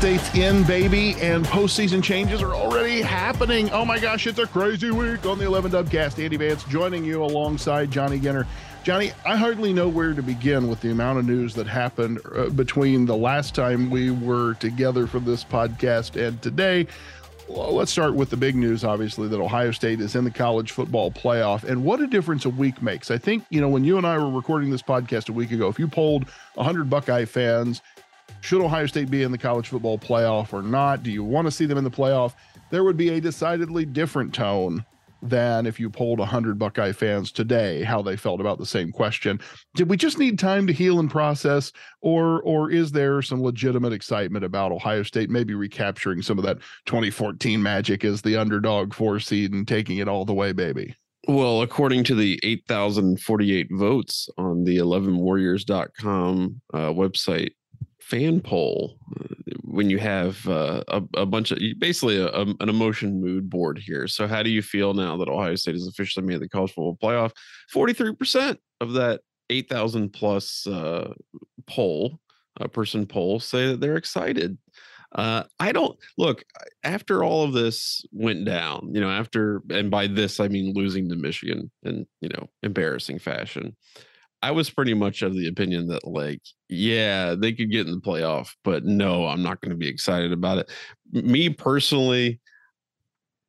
State's in, baby, and postseason changes are already happening. Oh my gosh, it's a crazy week on the 11 Dubcast. Andy Vance joining you alongside Johnny Ginter. Johnny, I hardly know where to begin with the amount of news that happened uh, between the last time we were together for this podcast and today. Well, let's start with the big news, obviously, that Ohio State is in the college football playoff. And what a difference a week makes. I think, you know, when you and I were recording this podcast a week ago, if you polled 100 Buckeye fans, should Ohio State be in the college football playoff or not? Do you want to see them in the playoff? There would be a decidedly different tone than if you polled 100 Buckeye fans today how they felt about the same question. Did we just need time to heal and process or or is there some legitimate excitement about Ohio State maybe recapturing some of that 2014 magic as the underdog 4 seed and taking it all the way baby? Well, according to the 8,048 votes on the 11warriors.com uh, website, fan poll when you have uh, a, a, bunch of basically a, a, an emotion mood board here. So, how do you feel now that Ohio State has officially made the college football playoff? 43% of that 8,000 plus uh, poll, a person poll, say that they're excited. Uh, I don't look after all of this went down, you know, after, and by this, I mean losing to Michigan in, you know, embarrassing fashion. I was pretty much of the opinion that like, yeah, they could get in the playoff, but no, I'm not going to be excited about it. Me personally,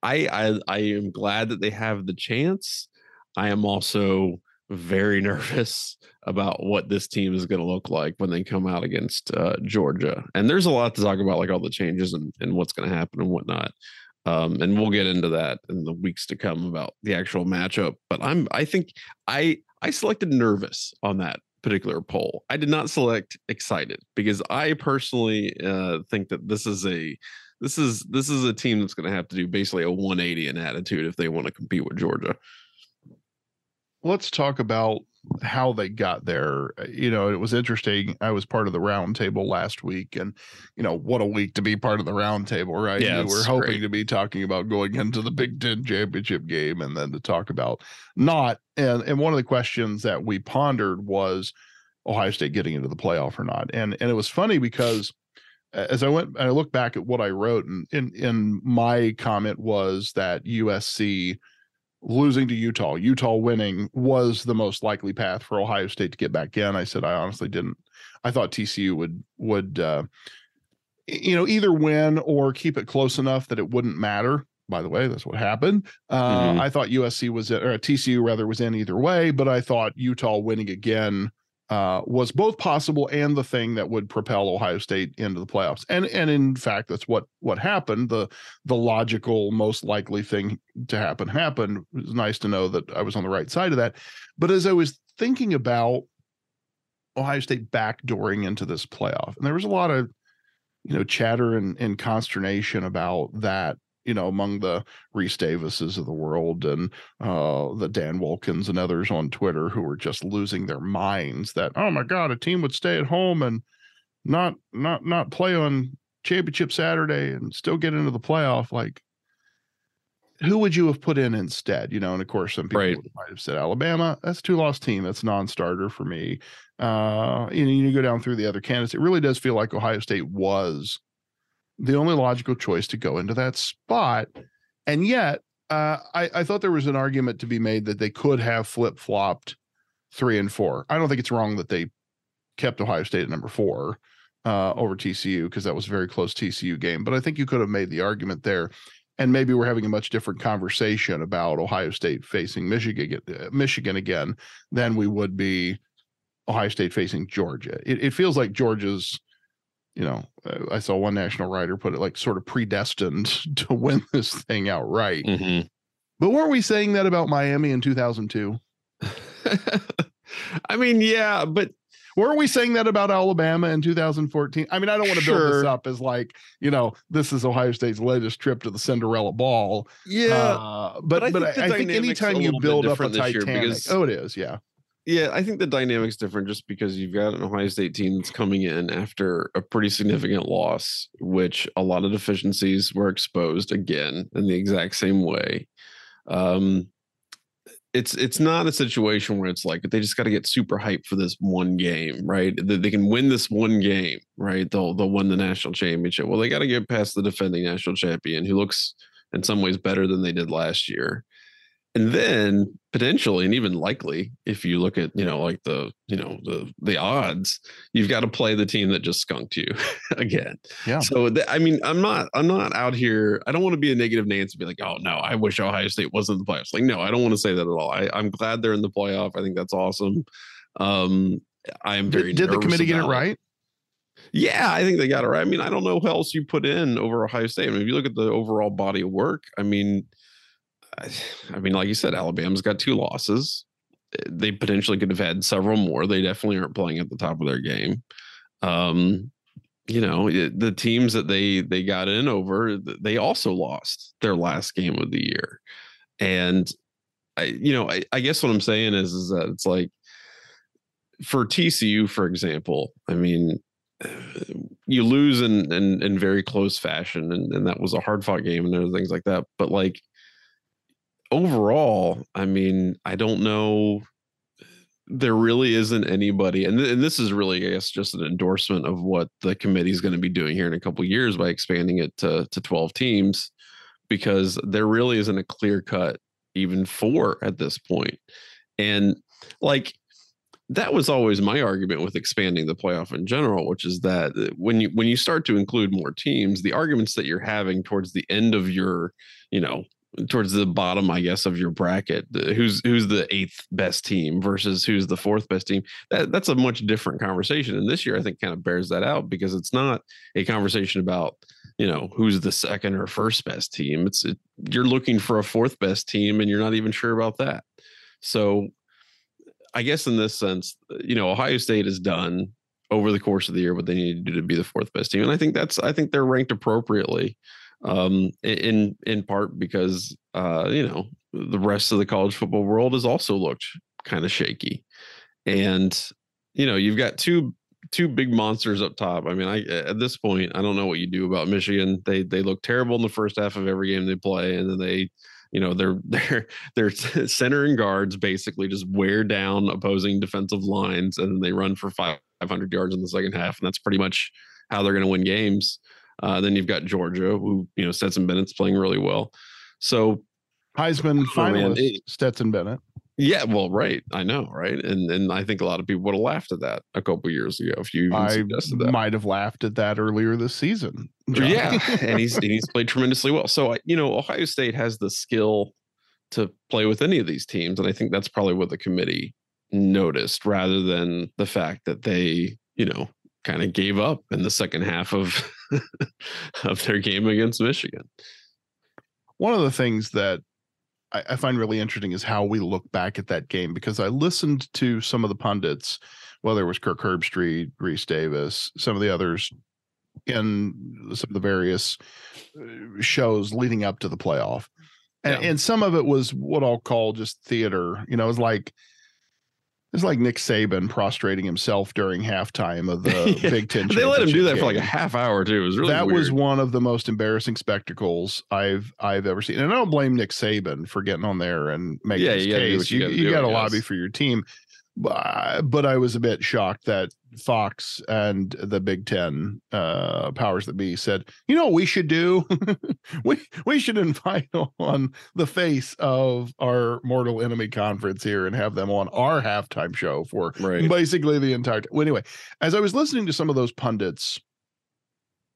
I, I I am glad that they have the chance. I am also very nervous about what this team is going to look like when they come out against uh, Georgia. And there's a lot to talk about, like all the changes and, and what's going to happen and whatnot. Um, and we'll get into that in the weeks to come about the actual matchup. But I'm I think I I selected nervous on that particular poll. I did not select excited because I personally uh, think that this is a this is this is a team that's going to have to do basically a 180 in attitude if they want to compete with Georgia. Let's talk about how they got there. Uh, you know, it was interesting. I was part of the roundtable last week, and you know, what a week to be part of the roundtable, right? Yeah, we we're hoping great. to be talking about going into the Big Ten championship game, and then to talk about not. And and one of the questions that we pondered was Ohio State getting into the playoff or not. And and it was funny because as I went, I look back at what I wrote, and in in my comment was that USC losing to Utah, Utah winning was the most likely path for Ohio State to get back in. I said I honestly didn't. I thought TCU would would uh, you know either win or keep it close enough that it wouldn't matter. By the way, that's what happened. Uh, mm-hmm. I thought USC was in, or TCU rather was in either way, but I thought Utah winning again uh, was both possible and the thing that would propel Ohio State into the playoffs. And and in fact, that's what what happened. The the logical, most likely thing to happen happened. It was nice to know that I was on the right side of that. But as I was thinking about Ohio State backdooring into this playoff, and there was a lot of you know chatter and, and consternation about that you know, among the Rece Davises of the world and uh, the Dan Wolkens and others on Twitter who were just losing their minds that, oh my God, a team would stay at home and not not not play on championship Saturday and still get into the playoff. Like, who would you have put in instead? You know, and of course, some people right. might have said Alabama. That's two loss team. That's non-starter for me. Uh, you know, you go down through the other candidates. It really does feel like Ohio State was the only logical choice to go into that spot. And yet, uh, I, I thought there was an argument to be made that they could have flip flopped three and four. I don't think it's wrong that they kept Ohio State at number four uh, over TCU because that was a very close TCU game. But I think you could have made the argument there. And maybe we're having a much different conversation about Ohio State facing Michigan, uh, Michigan again than we would be Ohio State facing Georgia. It, it feels like Georgia's you know, I saw one national writer put it like sort of predestined to win this thing outright. Mm-hmm. But weren't we saying that about Miami in 2002? I mean, yeah, but weren't we saying that about Alabama in 2014? I mean, I don't want to sure. build this up as like, you know, this is Ohio State's latest trip to the Cinderella ball. Yeah. Uh, but but I think, I, I think anytime you build up a Titanic, because, oh, it is. Yeah. Yeah, I think the dynamic's different just because you've got an Ohio State team that's coming in after a pretty significant loss, which a lot of deficiencies were exposed again in the exact same way. Um, it's it's not a situation where it's like they just got to get super hyped for this one game, right? That they can win this one game, right? They'll they'll win the national championship. Well, they got to get past the defending national champion, who looks in some ways better than they did last year and then potentially and even likely if you look at you know like the you know the the odds you've got to play the team that just skunked you again. Yeah. So th- i mean i'm not i'm not out here i don't want to be a negative nancy and be like oh no i wish ohio state wasn't in the playoffs. Like no i don't want to say that at all. I, i'm glad they're in the playoff. I think that's awesome. Um i am very did, did the committee get it right? Yeah, I think they got it right. I mean, I don't know who else you put in over Ohio State. I mean, if you look at the overall body of work, I mean, I mean, like you said, Alabama's got two losses. They potentially could have had several more. They definitely aren't playing at the top of their game. Um, you know, the teams that they they got in over, they also lost their last game of the year. And I, you know, I, I guess what I'm saying is is that it's like for TCU, for example, I mean, you lose in, in in very close fashion, and, and that was a hard fought game and other things like that. But like overall, I mean, I don't know. There really isn't anybody, and, th- and this is really, I guess, just an endorsement of what the committee is going to be doing here in a couple years by expanding it to to twelve teams, because there really isn't a clear cut even four at this point, and like that was always my argument with expanding the playoff in general, which is that uh, when you when you start to include more teams, the arguments that you're having towards the end of your, you know, towards the bottom, I guess, of your bracket. Who's who's the eighth best team versus who's the fourth best team? That that's a much different conversation. And this year, I think, kind of bears that out because it's not a conversation about you know who's the second or first best team. It's it, you're looking for a fourth best team, and you're not even sure about that. So, I guess in this sense, you know, Ohio State has done over the course of the year what they need to do to be the fourth best team, and I think that's I think they're ranked appropriately um, in in part because uh, you know the rest of the college football world has also looked kind of shaky, and you know you've got two two big monsters up top. I mean, I at this point I don't know what you do about Michigan. They they look terrible in the first half of every game they play, and then they you know they're they're they're center and guards basically just wear down opposing defensive lines, and then they run for 500 yards in the second half, and that's pretty much how they're going to win games. Uh, then you've got Georgia, who you know Stetson Bennett's playing really well. So Heisman finalist Stetson Bennett. Yeah, well, right. I know, right? And and I think a lot of people would have laughed at that a couple years ago if you even I suggested that. Might have laughed at that earlier this season. John. Yeah, and he's and he's played tremendously well. So you know, Ohio State has the skill to play with any of these teams, and I think that's probably what the committee noticed, rather than the fact that they, you know, kind of gave up in the second half of of their game against Michigan. One of the things that I, I, find really interesting is how we look back at that game because I listened to some of the pundits, whether it was Kirk Herbstreit, Rece Davis, some of the others in some of the various uh, shows leading up to the playoff. And, yeah. and some of it was what I'll call just theater. You know, it was like it's like Nick Saban prostrating himself during halftime of the yeah. Big Ten. They let him do that game. for like a half hour too. It was really that weird. was one of the most embarrassing spectacles I've I've ever seen. And I don't blame Nick Saban for getting on there and making yeah, his you case. You, you, you got to lobby for your team, but I was a bit shocked that Fox and the Big Ten uh, powers that be said, you know what we should do? we we should invite on the face of our mortal enemy conference here and have them on our halftime show for right. basically the entire. Well, anyway, as I was listening to some of those pundits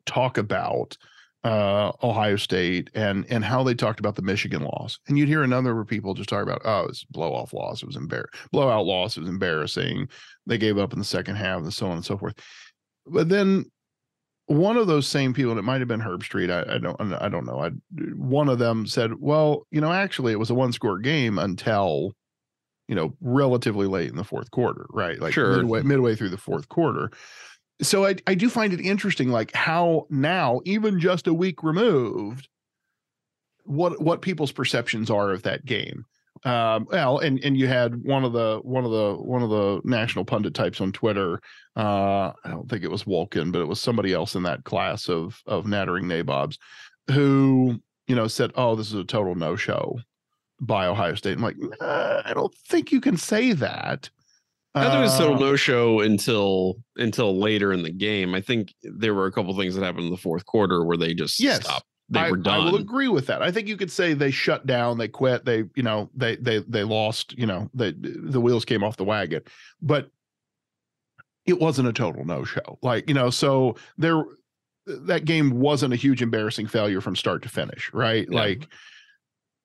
talk about uh, Ohio State and and how they talked about the Michigan loss. And you'd hear another of people just talk about, oh, it's blow off loss. It was embar blowout loss. It was embarrassing. They gave up in the second half and so on and so forth. But then one of those same people, and it might have been Herbstreit. I, I don't I don't know. I one of them said, well, you know, actually it was a one score game until you know relatively late in the fourth quarter, right? Like sure. midway midway through the fourth quarter so I, I do find it interesting like how now even just a week removed what what people's perceptions are of that game um, well and and you had one of the one of the one of the national pundit types on twitter uh, i don't think it was Wolken, but it was somebody else in that class of of nattering nabobs who you know said oh this is a total no show by Ohio State. I'm like, nah, I don't think you can say that. I think it was total Uh, no show until until later in the game. I think there were a couple things that happened in the fourth quarter where they just Yes. stopped. They I, were done. I will agree with that. I think you could say they shut down, they quit, they, you know, they they they lost, you know, they the wheels came off the wagon. But it wasn't a total no-show. Like, you know, so there that game wasn't a huge embarrassing failure from start to finish, right? Yeah. Like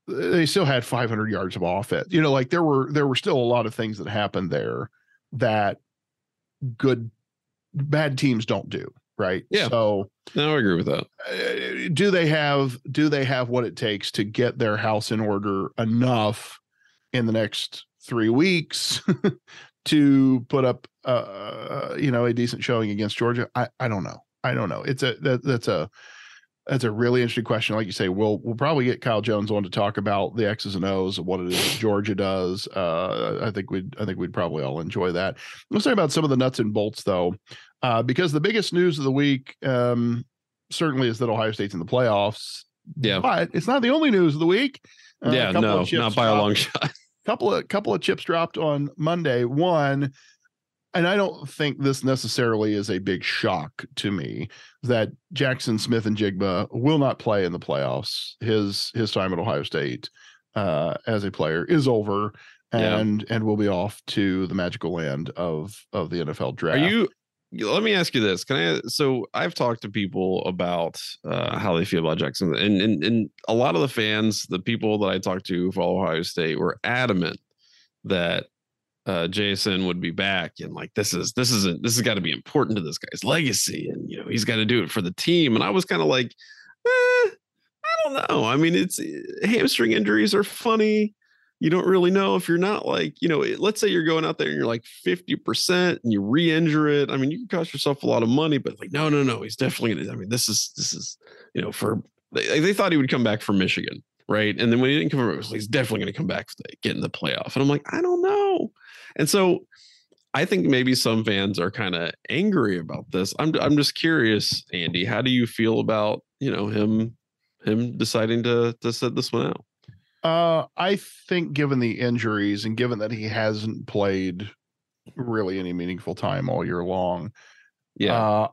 they still had 500 yards of offense. You know, like there were there were still a lot of things that happened there that good bad teams don't do, right? Yeah. So no, I agree with that. uh, do they have do they have what it takes to get their house in order enough in the next three weeks to put up uh you know a decent showing against georgia i i don't know i don't know it's a that, that's a that's a really interesting question like you say we'll we'll probably get kyle jones on to talk about the x's and o's of what it is georgia does uh i think we'd i think we'd probably all enjoy that let's talk about some of the nuts and bolts though uh because the biggest news of the week um certainly is that Ohio State's in the playoffs. Yeah. but it's not the only news of the week. Uh, yeah, no, not by a long shot. Couple of couple of chips dropped on Monday. One, and I don't think this necessarily is a big shock to me that Jackson Smith-Njigba will not play in the playoffs. His his time at Ohio State uh, as a player is over. Yeah. And and will be off to the magical land of of the NFL draft. Are you? Let me ask you this: Can I? So I've talked to people about uh, how they feel about Jackson, and, and and a lot of the fans, the people that I talked to who follow Ohio State, were adamant that uh, JSN would be back, and like this is this isn't this has got to be important to this guy's legacy, and you know he's got to do it for the team. And I was kind of like, eh, I don't know. I mean, it's hamstring injuries are funny you don't really know if you're not like, you know, let's say you're going out there and you're like 50% and you re-injure it. I mean, you can cost yourself a lot of money, but like, no, no, no, he's definitely gonna, I mean, this is this is, you know, for they, they thought he would come back from Michigan, right? And then when he didn't come, it was like, he's definitely gonna come back get in the playoff. And I'm like, I don't know. And so I think maybe some fans are kind of angry about this. I'm I'm just curious, Andy, how do you feel about, you know, him him deciding to to set this one out? Uh, I think given the injuries and given that he hasn't played really any meaningful time all year long, Yeah. uh,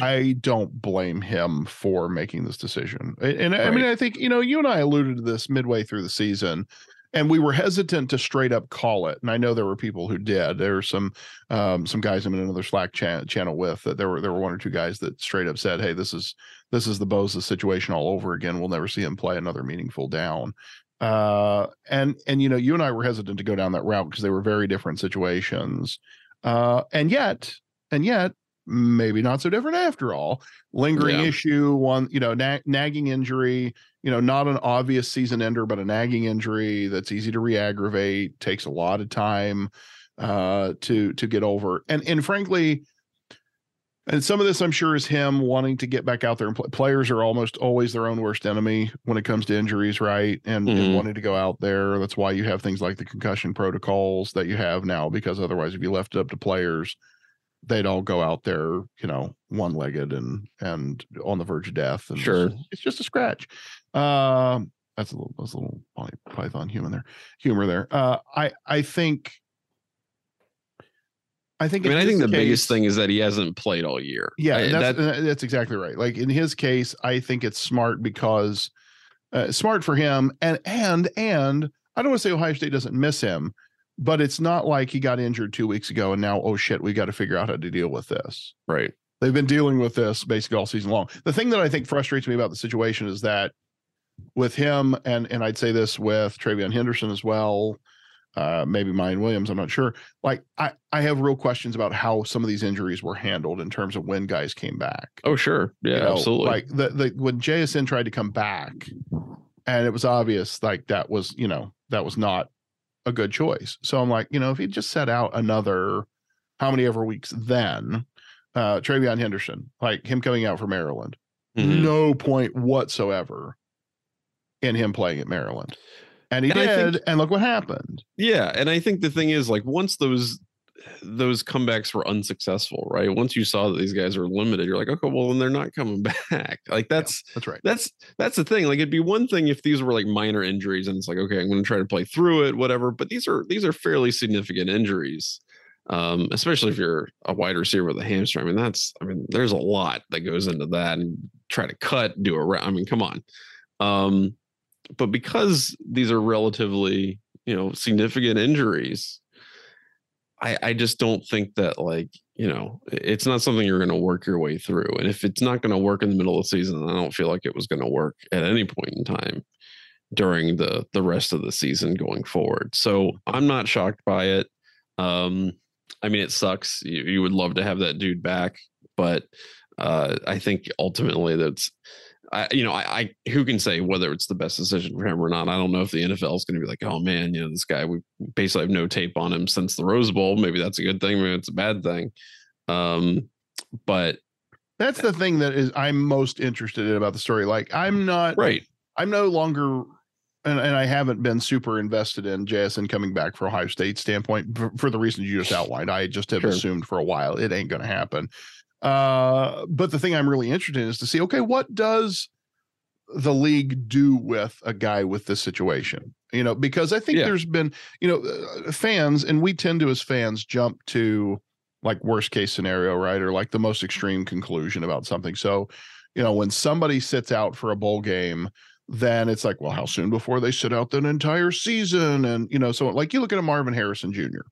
I don't blame him for making this decision. A- And, I mean, I think you know, you and I alluded to this midway through the season, and we were hesitant to straight up call it. And I know there were people who did. There were some um, some guys I'm in another Slack chan- channel with that there were there were one or two guys that straight up said, "Hey, this is this is the Bosa situation all over again. We'll never see him play another meaningful down." Uh, and and you know, you and I were hesitant to go down that route because they were very different situations. Uh, and yet, and yet, maybe not so different after all. Lingering Yeah. issue, one, you know, na- nagging injury, you know, not an obvious season ender, but a nagging injury that's easy to re-aggravate, takes a lot of time uh to to get over. And and frankly, and some of this I'm sure is him wanting to get back out there and play. Players are almost always their own worst enemy when it comes to injuries, right? And, and Mhm. wanting to go out there. That's why you have things like the concussion protocols that you have now, because otherwise, if you left it up to players, they'd all go out there, you know, one legged and and on the verge of death. And Sure. just- it's just a scratch. Um, that's a little that's a little Python human there, humor there. Uh, I I think. I think I mean, I think the biggest thing is that he hasn't played all year. yeah, I- that's that- uh, that's exactly right. Like in his case, I think it's smart because uh, smart for him, and and and I don't want to say Ohio State doesn't miss him, but it's not like he got injured two weeks ago and now oh shit, we got to figure out how to deal with this. right. They've been dealing with this basically all season long. The thing that I think frustrates me about the situation is that with him, and and I'd say this with TreVeyon Henderson as well, uh, maybe Miyan Williams, I'm not sure. Like I I have real questions about how some of these injuries were handled in terms of when guys came back. Oh, sure. Yeah, You know, absolutely. Like the, the when JSN tried to come back, and it was obvious like that was you know that was not a good choice. So I'm like, you know, if he just set out another how many ever weeks then, uh TreVeyon Henderson, like him coming out for Maryland, Mhm. no point whatsoever in him playing at Maryland. And he And did, think- and look what happened. Yeah, and I think the thing is, like, once those, those comebacks were unsuccessful, right? Once you saw that these guys are limited, you're like, okay, well, then they're not coming back. Like that's yeah, that's right. That's that's the thing. Like it'd be one thing if these were like minor injuries and it's like, okay, I'm going to try to play through it, whatever. But these are these are fairly significant injuries, um, especially if you're a wide receiver with a hamstring. I mean, that's I mean, there's a lot that goes into that, and try to cut, do a. I mean, come on. Um, but because these are relatively, you know, significant injuries, I, I just don't think that like you know it's not something you're going to work your way through and if it's not going to work in the middle of the season i don't feel like it was going to work at any point in time during the the rest of the season going forward so i'm not shocked by it um i mean it sucks you, you would love to have that dude back but uh i think ultimately that's I, you know, I, I, who can say whether it's the best decision for him or not? I don't know if the NFL is going to be like, oh man, you know, this guy we basically have no tape on him since the Rose Bowl. Maybe that's a good thing. Maybe it's a bad thing. Um, but that's the thing that is I'm most interested in about the story. Like I'm not right. I'm no longer and, and I haven't been super invested in JSN coming back for Ohio State standpoint for, for the reasons you just outlined. I just have sure. assumed for a while it ain't going to happen. Uh, but the thing I'm really interested in is to see, okay, what does the league do with a guy with this situation? You know, because I think yeah. there's been, you know, uh, fans, and we tend to as fans jump to like worst case scenario, right? Or like the most extreme conclusion about something. So, you know, when somebody sits out for a bowl game, then it's like, well, how soon before they sit out an entire season? And, you know, so like you look at a Marvin Harrison Jr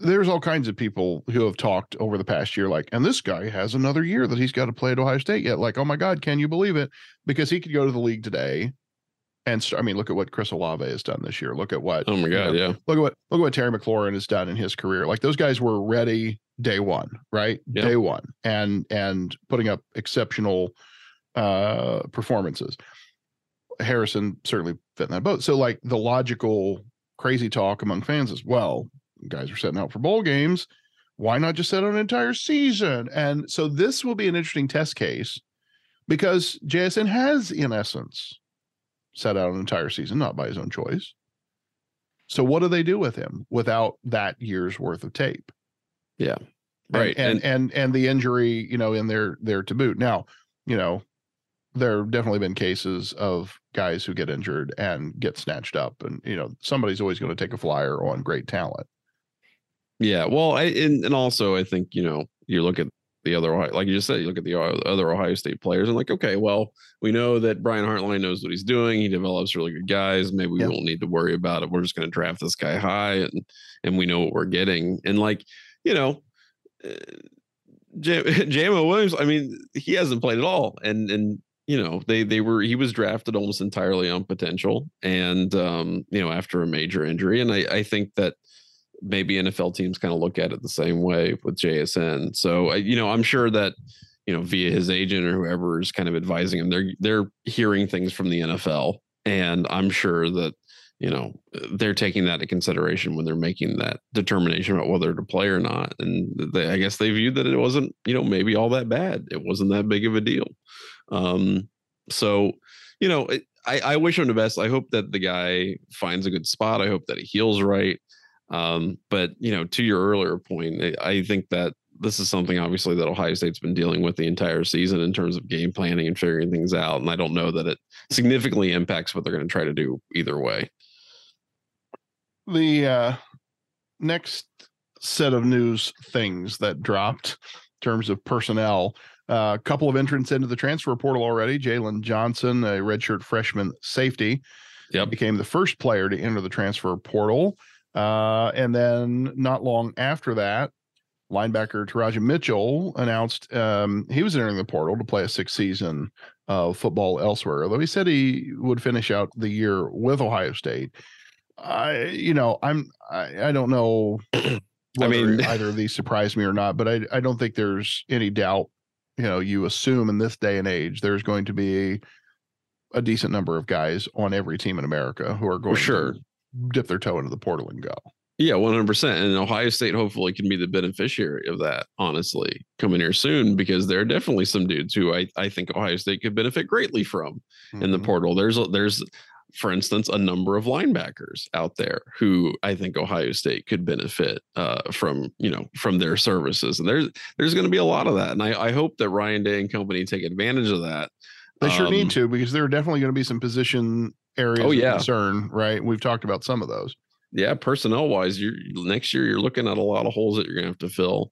there's all kinds of people who have talked over the past year, like, and this guy has another year that he's got to play at Ohio State yet. Like, oh my God, can you believe it? Because he could go to the league today. And st- I mean, look at what Chris Olave has done this year. Look at what oh my god, you know, yeah. Look at what look at what Terry McLaurin has done in his career. Like those guys were ready day one, right? Yep. Day one, and and putting up exceptional uh performances. Harrison certainly fit in that boat. So like the logical crazy talk among fans is well, guys are setting out for bowl games. Why not just set out an entire season? And so this will be an interesting test case because JSN has, in essence, set out an entire season, not by his own choice. So what do they do with him without that year's worth of tape? Yeah. Right. And and and, and, and the injury, you know, in there there to boot. Now, you know, there have definitely been cases of guys who get injured and get snatched up and you know somebody's always going to take a flyer on great talent yeah, well, I and, and also I think you know you look at the other like you just said, you look at the other Ohio State players and like, okay, well, we know that Brian Hartline knows what he's doing. He develops really good guys. Maybe we yep. won't need to worry about it. We're just going to draft this guy high, and and we know what we're getting. And like, you know, uh, Jam- Jamo Williams. I mean, he hasn't played at all, and and you know they they were he was drafted almost entirely on potential, and um, you know after a major injury, and I I think that maybe NFL teams kind of look at it the same way with JSN. So you know, I'm sure that you know via his agent or whoever is kind of advising him, they're they're hearing things from the NFL, and I'm sure that you know they're taking that into consideration when they're making that determination about whether to play or not. And they, I guess they viewed that it wasn't you know maybe all that bad. It wasn't that big of a deal. Um, so you know. It, I, I wish him the best. I hope that the guy finds a good spot. I hope that he heals right. Um, but you know, to your earlier point, I think that this is something obviously that Ohio State's been dealing with the entire season in terms of game planning and figuring things out. And I don't know that it significantly impacts what they're going to try to do either way. The uh, next set of news things that dropped in terms of personnel. A uh, couple of entrants into the transfer portal already. Jalen Johnson, a redshirt freshman safety, yep. became the first player to enter the transfer portal. Uh, and then not long after that, linebacker Teradja Mitchell announced um, he was entering the portal to play a sixth season of football elsewhere. Although he said he would finish out the year with Ohio State. I, you know, I'm I, I don't know. I mean, either of these surprised me or not, but I I don't think there's any doubt. You know, you assume in this day and age there's going to be a decent number of guys on every team in America who are going For sure dip their toe into the portal and go. Yeah, 100%. And Ohio State hopefully can be the beneficiary of that, honestly, coming here soon, because there are definitely some dudes who I, I think Ohio State could benefit greatly from mm-hmm. in the mm-hmm. portal. There's, there's, for instance, a number of linebackers out there who I think Ohio State could benefit uh, from, you know, from their services. And there's there's going to be a lot of that, and I, I hope that Ryan Day and company take advantage of that. They sure um, need to because there are definitely going to be some position areas oh, yeah. of concern, right? We've talked about some of those. Yeah, personnel wise, you're next year you're looking at a lot of holes that you're gonna have to fill.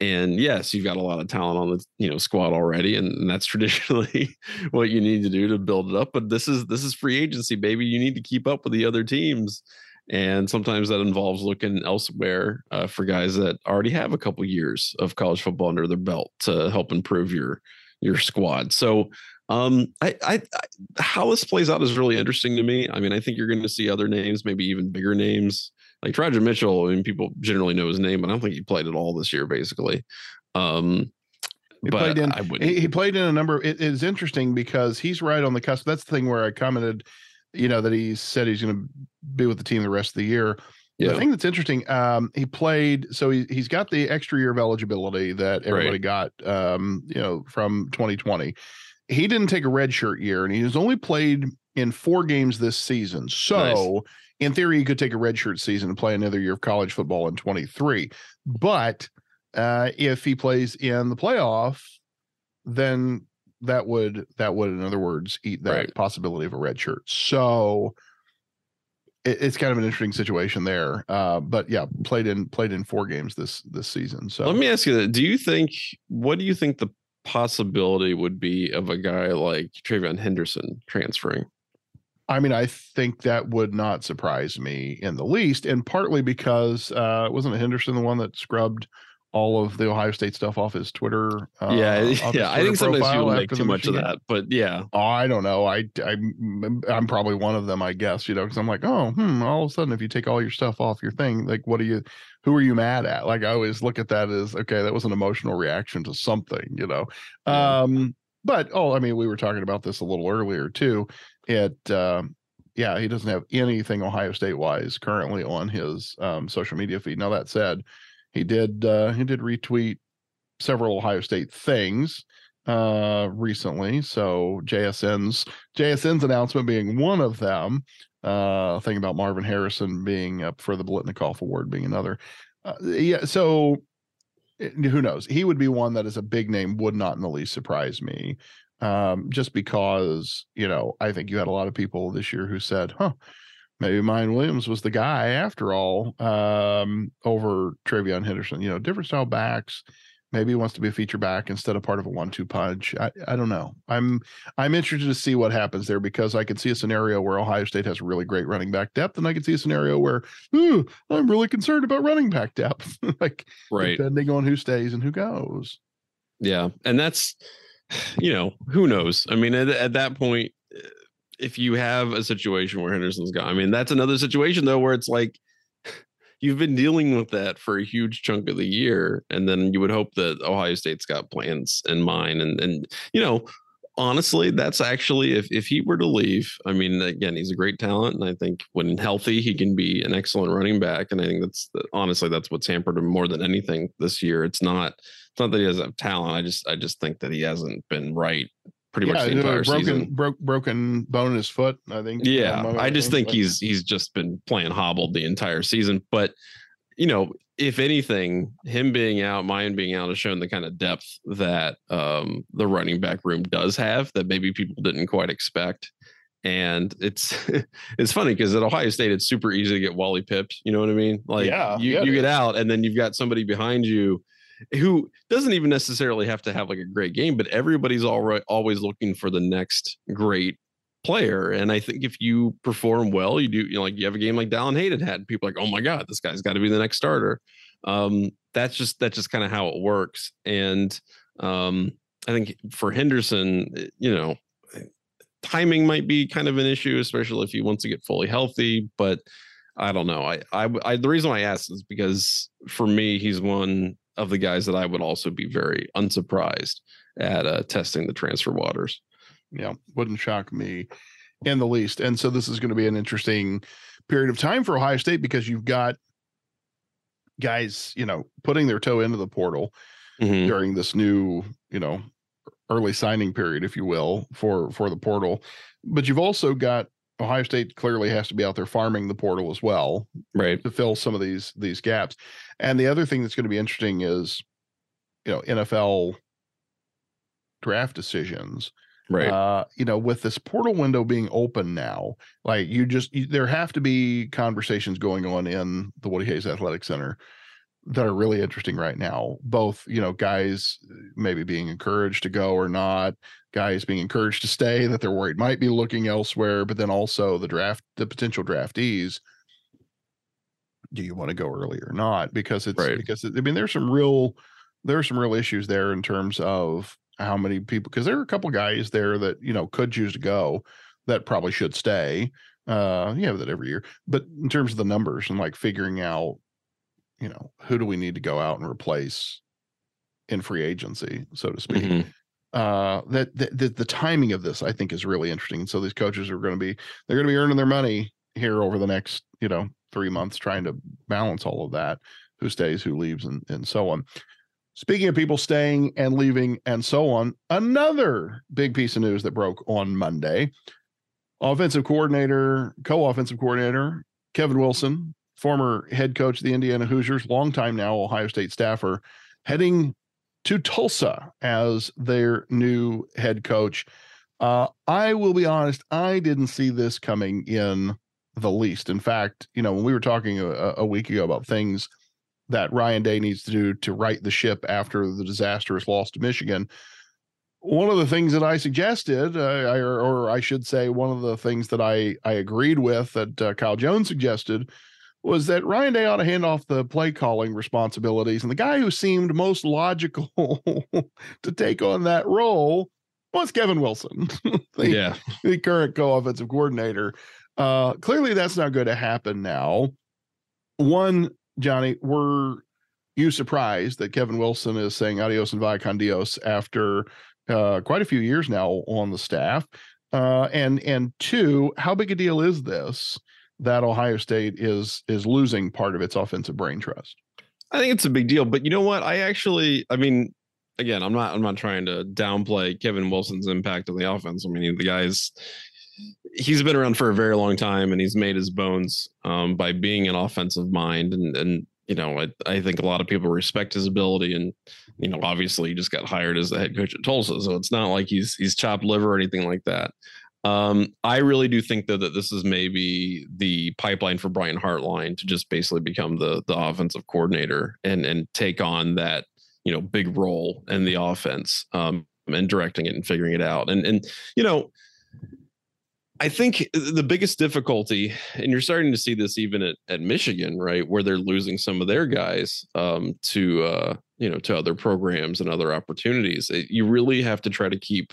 And yes, you've got a lot of talent on the you know squad already, and, and that's traditionally what you need to do to build it up. But this is this is free agency, baby. You need to keep up with the other teams, and sometimes that involves looking elsewhere uh, for guys that already have a couple years of college football under their belt to help improve your your squad. So um, I, I, I, how this plays out is really interesting to me. I mean, I think you're going to see other names, maybe even bigger names like Roger Mitchell. I mean, people generally know his name, but I don't think he played at all this year, basically. Um, he played in. He, he, played in a number. It is interesting because he's right on the cusp. That's the thing where I commented, you know, that he said he's going to be with the team the rest of the year. Yeah. The thing that's interesting, um, he played. So he he's got the extra year of eligibility that everybody right. got, um, you know, from 2020 he didn't take a red shirt year and he has only played in four games this season. So nice. in theory, he could take a red shirt season and play another year of college football in 23. But uh, if he plays in the playoff, then that would that would, in other words, eat that right. possibility of a red shirt. So it, it's kind of an interesting situation there. Uh, but yeah, played in played in four games this this season. So let me ask you that: Do you think what do you think the possibility would be of a guy like TreVeyon Henderson transferring? I mean, I think that would not surprise me in the least, and partly because uh, wasn't Henderson the one that scrubbed all of the Ohio State stuff off his Twitter. Uh, yeah, yeah. I think sometimes people make too much of that, but yeah. Oh, I don't know. I, I I'm probably one of them, I guess. You know, because I'm like, oh, hmm. All of a sudden, if you take all your stuff off your thing, like, what are you? Who are you mad at? Like, I always look at that as okay, that was an emotional reaction to something. You know. Yeah. Um. But oh, I mean, we were talking about this a little earlier too. It. Um, yeah, he doesn't have anything Ohio State wise currently on his um, social media feed. Now that said, he did uh, he did retweet several Ohio State things uh recently so JSN's JSN's announcement being one of them uh thing about Marvin Harrison being up for the Biletnikoff award being another uh, yeah so eh, who knows? He would be one that is a big name would not in the least surprise me um just because you know I think you had a lot of people this year who said huh maybe Miyan Williams was the guy after all um, over TreVeyon Henderson. You know, different style backs. Maybe he wants to be a feature back instead of part of a one-two punch. I, I don't know. I'm I'm interested to see what happens there because I could see a scenario where Ohio State has really great running back depth, and I could see a scenario where, ooh, I'm really concerned about running back depth, like right. depending on who stays and who goes. Yeah, and that's you know who knows. I mean, at, at that point, if you have a situation where Henderson's gone. I mean, that's another situation though where it's like you've been dealing with that for a huge chunk of the year, and then you would hope that Ohio State's got plans in mind. And and you know, honestly, that's actually if if he were to leave, I mean, again, he's a great talent, and I think when healthy, he can be an excellent running back. And I think that's honestly that's what's hampered him more than anything this year. It's not it's not that he doesn't have talent. I just I just think that he hasn't been right pretty yeah, much the entire broken, season. Broke broken bone in his foot. I think. Yeah, I just think he's he's just been playing hobbled the entire season. But you know, if anything, him being out, Miyan being out, has shown the kind of depth that um, the running back room does have that maybe people didn't quite expect. And it's it's funny because at Ohio State, it's super easy to get Wally pipped. You know what I mean? Like, yeah, you, yeah, you get out, and then you've got somebody behind you who doesn't even necessarily have to have like a great game, but everybody's all right, always looking for the next great player. And I think if you perform well, you do, you know, like you have a game like Dallan Hayden had, people like, oh my God, this guy's got to be the next starter. Um, that's just that's just kind of how it works. And um, I think for Henderson, eh, you know, timing might be kind of an issue, especially if he wants to get fully healthy. But I don't know. I, I, I the reason I asked is because for me, he's one of the guys that I would also be very unsurprised at uh, testing the transfer waters. Yeah, wouldn't shock me in the least. And so this is going to be an interesting period of time for Ohio State because you've got guys, you know, putting their toe into the portal mm-hmm. during this new, you know, early signing period, if you will, for for the portal. But you've also got Ohio State clearly has to be out there farming the portal as well, right, to fill some of these these gaps. And the other thing that's going to be interesting is, you know, NFL draft decisions. Right. Uh, you know, with this portal window being open now, like you just you, there have to be conversations going on in the Woody Hayes Athletic Center that are really interesting right now. Both, you know, guys maybe being encouraged to go or not, guys being encouraged to stay that they're worried might be looking elsewhere, but then also the draft, the potential draftees. Do you want to go early or not? Because it's Right. because I mean, there's some real there are some real issues there in terms of how many people because there are a couple guys there that you know could choose to go that probably should stay. Uh, you have that every year, but in terms of the numbers and like figuring out, you know, who do we need to go out and replace in free agency, so to speak. Mhm. Uh, that, the timing of this I think is really interesting. And so these coaches are going to be they're going to be earning their money here over the next you know three months, trying to balance all of that, who stays, who leaves, and and so on. Speaking of people staying and leaving and so on, another big piece of news that broke on Monday. Offensive coordinator, co-offensive coordinator Kevin Wilson, former head coach of the Indiana Hoosiers, longtime now Ohio State staffer, heading to Tulsa as their new head coach. Uh, I will be honest, I didn't see this coming in the least. In fact, you know, when we were talking a, a week ago about things that Ryan Day needs to do to right the ship after the disastrous loss to Michigan, one of the things that I suggested, uh, I, or, or I should say, one of the things that I I agreed with that uh, Kyle Jones suggested was that Ryan Day ought to hand off the play calling responsibilities, and the guy who seemed most logical to take on that role was Kevin Wilson, the, yeah, the current co-offensive coordinator. Uh, clearly, that's not going to happen now. One, Johnny, were you surprised that Kevin Wilson is saying adios and via con Dios after uh, quite a few years now on the staff? Uh, and and two, how big a deal is this that Ohio State is is losing part of its offensive brain trust? I think it's a big deal. But you know what? I actually, I mean, again, I'm not, I'm not trying to downplay Kevin Wilson's impact on the offense. I mean, the guy's, he's been around for a very long time, and he's made his bones um, by being an offensive mind, and and you know, I, I think a lot of people respect his ability, and you know, obviously, he just got hired as the head coach at Tulsa, so it's not like he's he's chopped liver or anything like that. Um, I really do think though that this is maybe the pipeline for Brian Hartline to just basically become the the offensive coordinator and and take on that you know big role in the offense um, and directing it and figuring it out. And and you know, I think the biggest difficulty, and you're starting to see this even at, at Michigan, right, where they're losing some of their guys um, to uh, you know to other programs and other opportunities. It, you really have to try to keep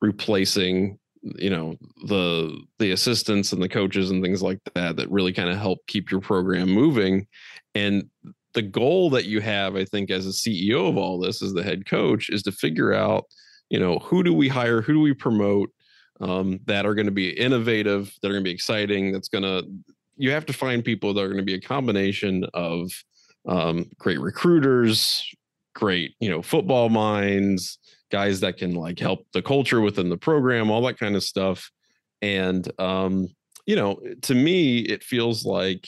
replacing you know the the assistants and the coaches and things like that that really kind of help keep your program moving. And the goal that you have i think as a ceo of all this as the head coach is to figure out you know who do we hire who do we promote um, that are going to be innovative that are going to be exciting that's going to you have to find people that are going to be a combination of um, great recruiters great you know football minds guys that can like help the culture within the program, all that kind of stuff. And um, you know, to me, it feels like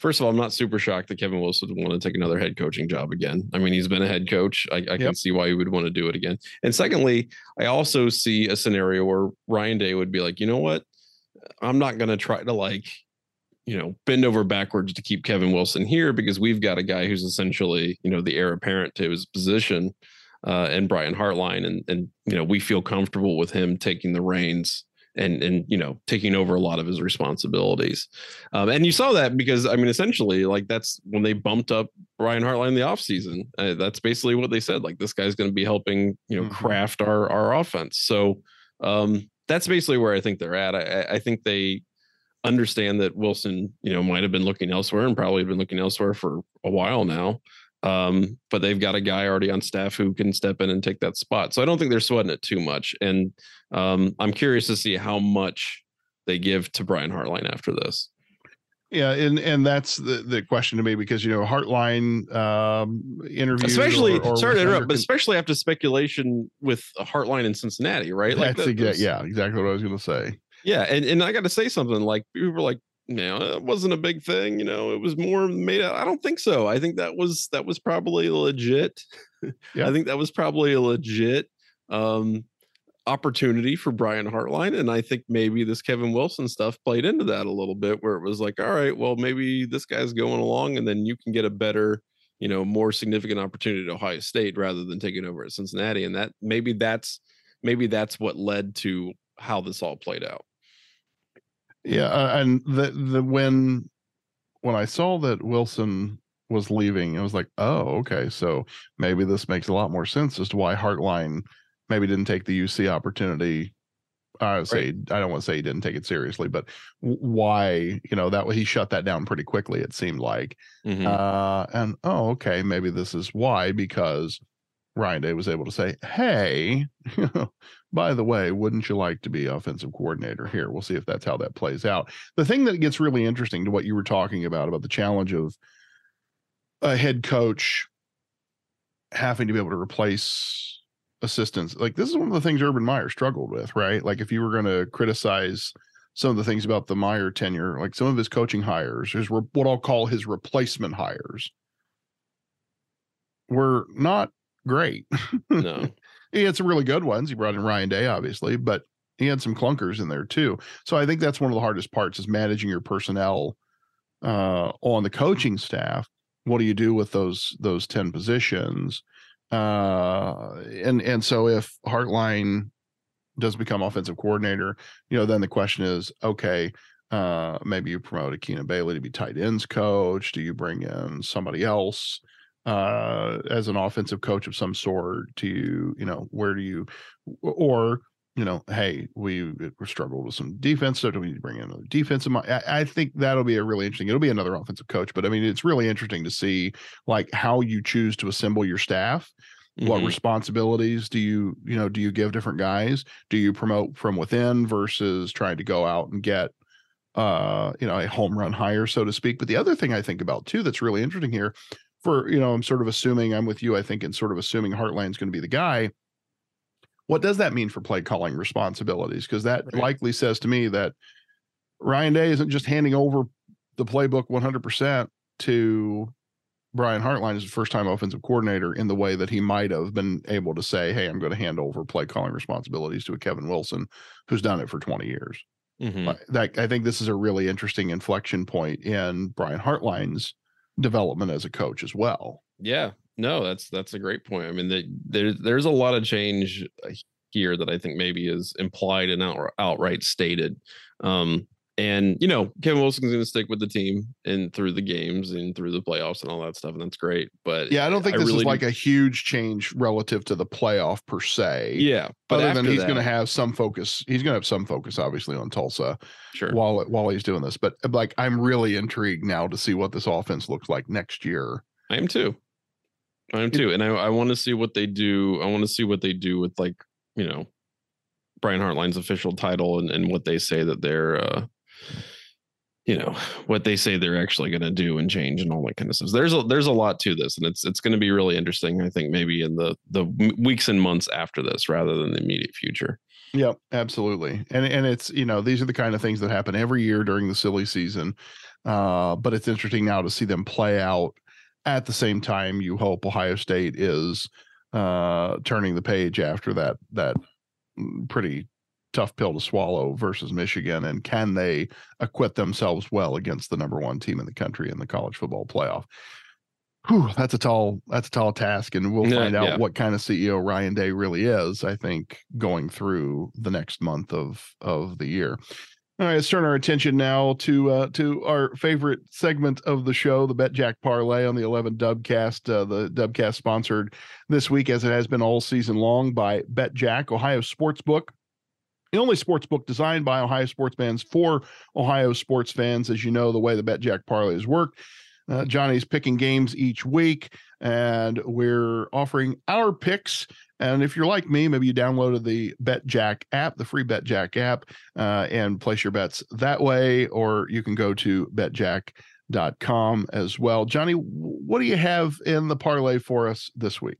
first of all, I'm not super shocked that Kevin Wilson would want to take another head coaching job again. I mean, he's been a head coach. I, I can see why he would want to do it again. And secondly, I also see a scenario where Ryan Day would be like, you know what? I'm not going to try to like, you know, bend over backwards to keep Kevin Wilson here because we've got a guy who's essentially, you know, the heir apparent to his position uh, and Brian Hartline, and and you know we feel comfortable with him taking the reins and and you know taking over a lot of his responsibilities. Um, and you saw that because I mean, essentially, like that's when they bumped up Brian Hartline in the offseason. Uh, that's basically what they said. Like this guy's going to be helping you know Mhm. craft our our offense. So um, that's basically where I think they're at. I, I think they understand that Wilson, you know, might have been looking elsewhere and probably been looking elsewhere for a while now. Um, but they've got a guy already on staff who can step in and take that spot. So I don't think they're sweating it too much. And um, I'm curious to see how much they give to Brian Hartline after this. Yeah, and and that's the the question to me because you know Hartline um interviews Especially, or, or sorry to interrupt, but especially after speculation with Hartline in Cincinnati, right? that's that- exa- those- yeah exactly what I was going to say. Yeah, and and I got to say something. Like people were like, you know, it wasn't a big thing. You know, it was more made out. I don't think so. I think that was that was probably legit. Yeah. I think that was probably a legit um opportunity for Brian Hartline. And I think maybe this Kevin Wilson stuff played into that a little bit, where it was like, all right, well, maybe this guy's going along, and then you can get a better, you know, more significant opportunity at Ohio State rather than taking over at Cincinnati. And that maybe that's maybe that's what led to how this all played out. Yeah, uh, and the the when when I saw that Wilson was leaving, it was like, oh, okay, so maybe this makes a lot more sense as to why Hartline maybe didn't take the UC opportunity. I say I don't want to say he didn't take it seriously, but why you know that way he shut that down pretty quickly. It seemed like, Mhm. uh, and oh, okay, maybe this is why because Ryan Day was able to say, hey, by the way, wouldn't you like to be offensive coordinator here? We'll see if that's how that plays out. The thing that gets really interesting to what you were talking about about the challenge of a head coach having to be able to replace assistants. Like this is one of the things Urban Meyer struggled with, right? Like if you were going to criticize some of the things about the Meyer tenure, like some of his coaching hires, his re- what I'll call his replacement hires, were not great. no. He had some really good ones. He brought in Ryan Day, obviously, but he had some clunkers in there too. So I think that's one of the hardest parts is managing your personnel uh, on the coaching staff. What do you do with those those ten positions? Uh, and and so if Hartline does become offensive coordinator, you know, then the question is, okay, uh, maybe you promote Keenan Bailey to be tight ends coach. Do you bring in somebody else? Uh as an offensive coach of some sort to you know where do you or you know hey we we struggled with some defense so do we need to bring in another defensive mi- I, I think that'll be a really interesting it'll be another offensive coach but i mean it's really interesting to see like how you choose to assemble your staff what Mhm. responsibilities do you you know do you give different guys do you promote from within versus trying to go out and get uh you know a home run hire so to speak but the other thing i think about too that's really interesting here for you know i'm sort of assuming i'm with you i think and sort of assuming hartline's going to be the guy what does that mean for play calling responsibilities because that Right. likely says to me that ryan day isn't just handing over the playbook 100% to brian hartline as a first time offensive coordinator in the way that he might have been able to say hey i'm going to hand over play calling responsibilities to a kevin wilson who's done it for 20 years Mhm. that I think this is a really interesting inflection point in Brian Hartline's development as a coach as well. Yeah, no, that's that's a great point. I mean, the, there's there's a lot of change uh, here that I think maybe is implied and out, outright stated. Um, and you know, Kevin Wilson's going to stick with the team and through the games and through the playoffs and all that stuff, and that's great. But Yeah, I don't think I this really is do- like a huge change relative to the playoff per se. yeah, but other than he's going to have some focus. He's going to have some focus, obviously, on Tulsa sure. while while he's doing this. But like, I'm really intrigued now to see what this offense looks like next year. I am too. I am too, and I I want to see what they do. I want to see what they do with like you know Brian Hartline's official title and and what they say that they're uh you know what they say they're actually going to do and change and all that kind of stuff. There's a there's a lot to this, and it's it's going to be really interesting. I think maybe in the the weeks and months after this, rather than the immediate future. Yep, absolutely. And and it's you know these are the kind of things that happen every year during the silly season. Uh, but it's interesting now to see them play out at the same time. You hope Ohio State is uh, turning the page after that that mm, pretty tough pill to swallow versus Michigan, and can they acquit themselves well against the number one team in the country in the college football playoff? Whew, that's a tall that's a tall task, and we'll Yeah, find out yeah. what kind of CEO Ryan Day really is. I think going through the next month of of the year. All right, let's turn our attention now to uh, to our favorite segment of the show, the Bet Jack Parlay on the 11 Dubcast. Uh, the Dubcast sponsored this week, as it has been all season long, by Bet Jack, Ohio Sportsbook. The only sports book designed by Ohio sports fans for Ohio sports fans. As you know, the way the Bet Jack parlays work, uh, Johnny's picking games each week, and we're offering our picks. And if you're like me, maybe you downloaded the Bet Jack app, the free Bet Jack app, uh, and place your bets that way, or you can go to betjack.com as well. Johnny, what do you have in the parlay for us this week?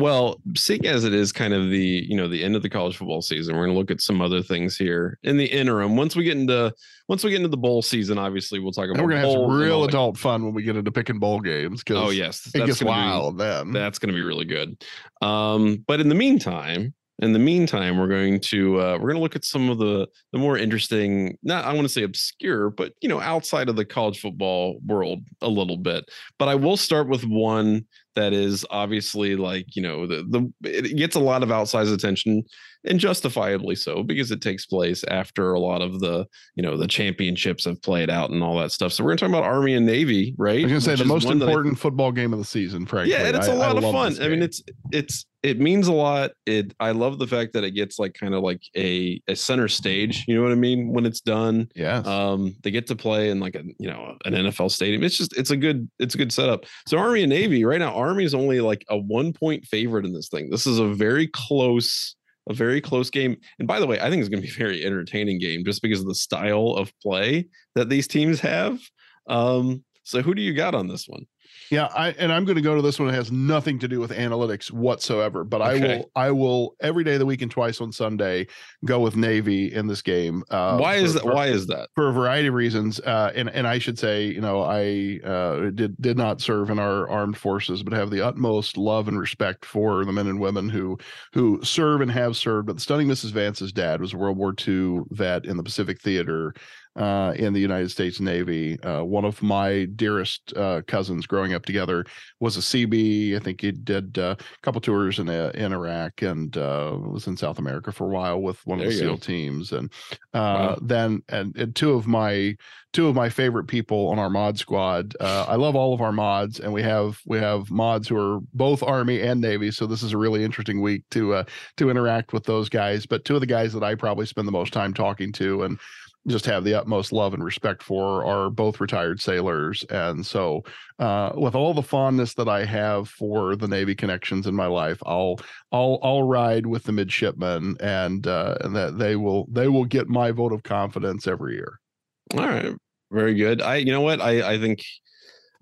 Well, seeing as it is kind of the you know the end of the college football season, we're going to look at some other things here in the interim. Once we get into once we get into the bowl season, obviously we'll talk about. And we're gonna have some real adult fun when we get into picking bowl games because Oh yes, it that's gets gonna be- wild then. that's going to be really good. Um, but in the meantime, in the meantime, we're going to uh, we're going to look at some of the the more interesting, not I want to say obscure, but you know, outside of the college football world a little bit. But I will start with one that is obviously like you know the the it gets a lot of outsized attention and justifiably so because it takes place after a lot of the you know the championships have played out and all that stuff. So we're to talk about Army and Navy, right? I was gonna say Which the most that I important football game of the season, frankly. yeah, and it's a lot of fun. I mean, it's it's it means a lot. It I love the fact that it gets like kind of like a a center stage. You know what I mean? When it's done, yeah. um, they get to play in like a you know an NFL stadium. It's just it's a good it's a good setup. So Army and Navy right now, Army is only like a one point favorite in this thing. This is a very close a very close game. And by the way, I think it's going to be a very entertaining game just because of the style of play that these teams have. Um, so who do you got on this one? Yeah, I and I'm going to go to this one. It has nothing to do with analytics whatsoever. But I will, I will every day of the week and twice on Sunday go with Navy in this game. Uh, why is for- that? for- Why is that? for a variety of reasons. Uh, and and I should say, you know, I uh, did did not serve in our armed forces, but have the utmost love and respect for the men and women who who serve and have served. But Stunning Mrs. Vance's dad was a World War II vet in the Pacific Theater uh, in the United States Navy. Uh, one of my dearest uh, cousins growing up together was a CB. I think he did uh, a couple tours in uh, in Iraq and uh, was in South America for a while with one of the you go. SEAL teams. And uh, Wow. then and, and two of my two of my favorite people on our mod squad. Uh, I love all of our mods, and we have we have mods who are both Army and Navy. So this is a really interesting week to uh, to interact with those guys. But two of the guys that I probably spend the most time talking to and just have the utmost love and respect for are both retired sailors. And so uh, with all the fondness that i have for the navy connections in my life i'll i'll i'll ride with the midshipmen and uh and that they will they will get my vote of confidence every year. All right, very good. I, you know what, I, I think,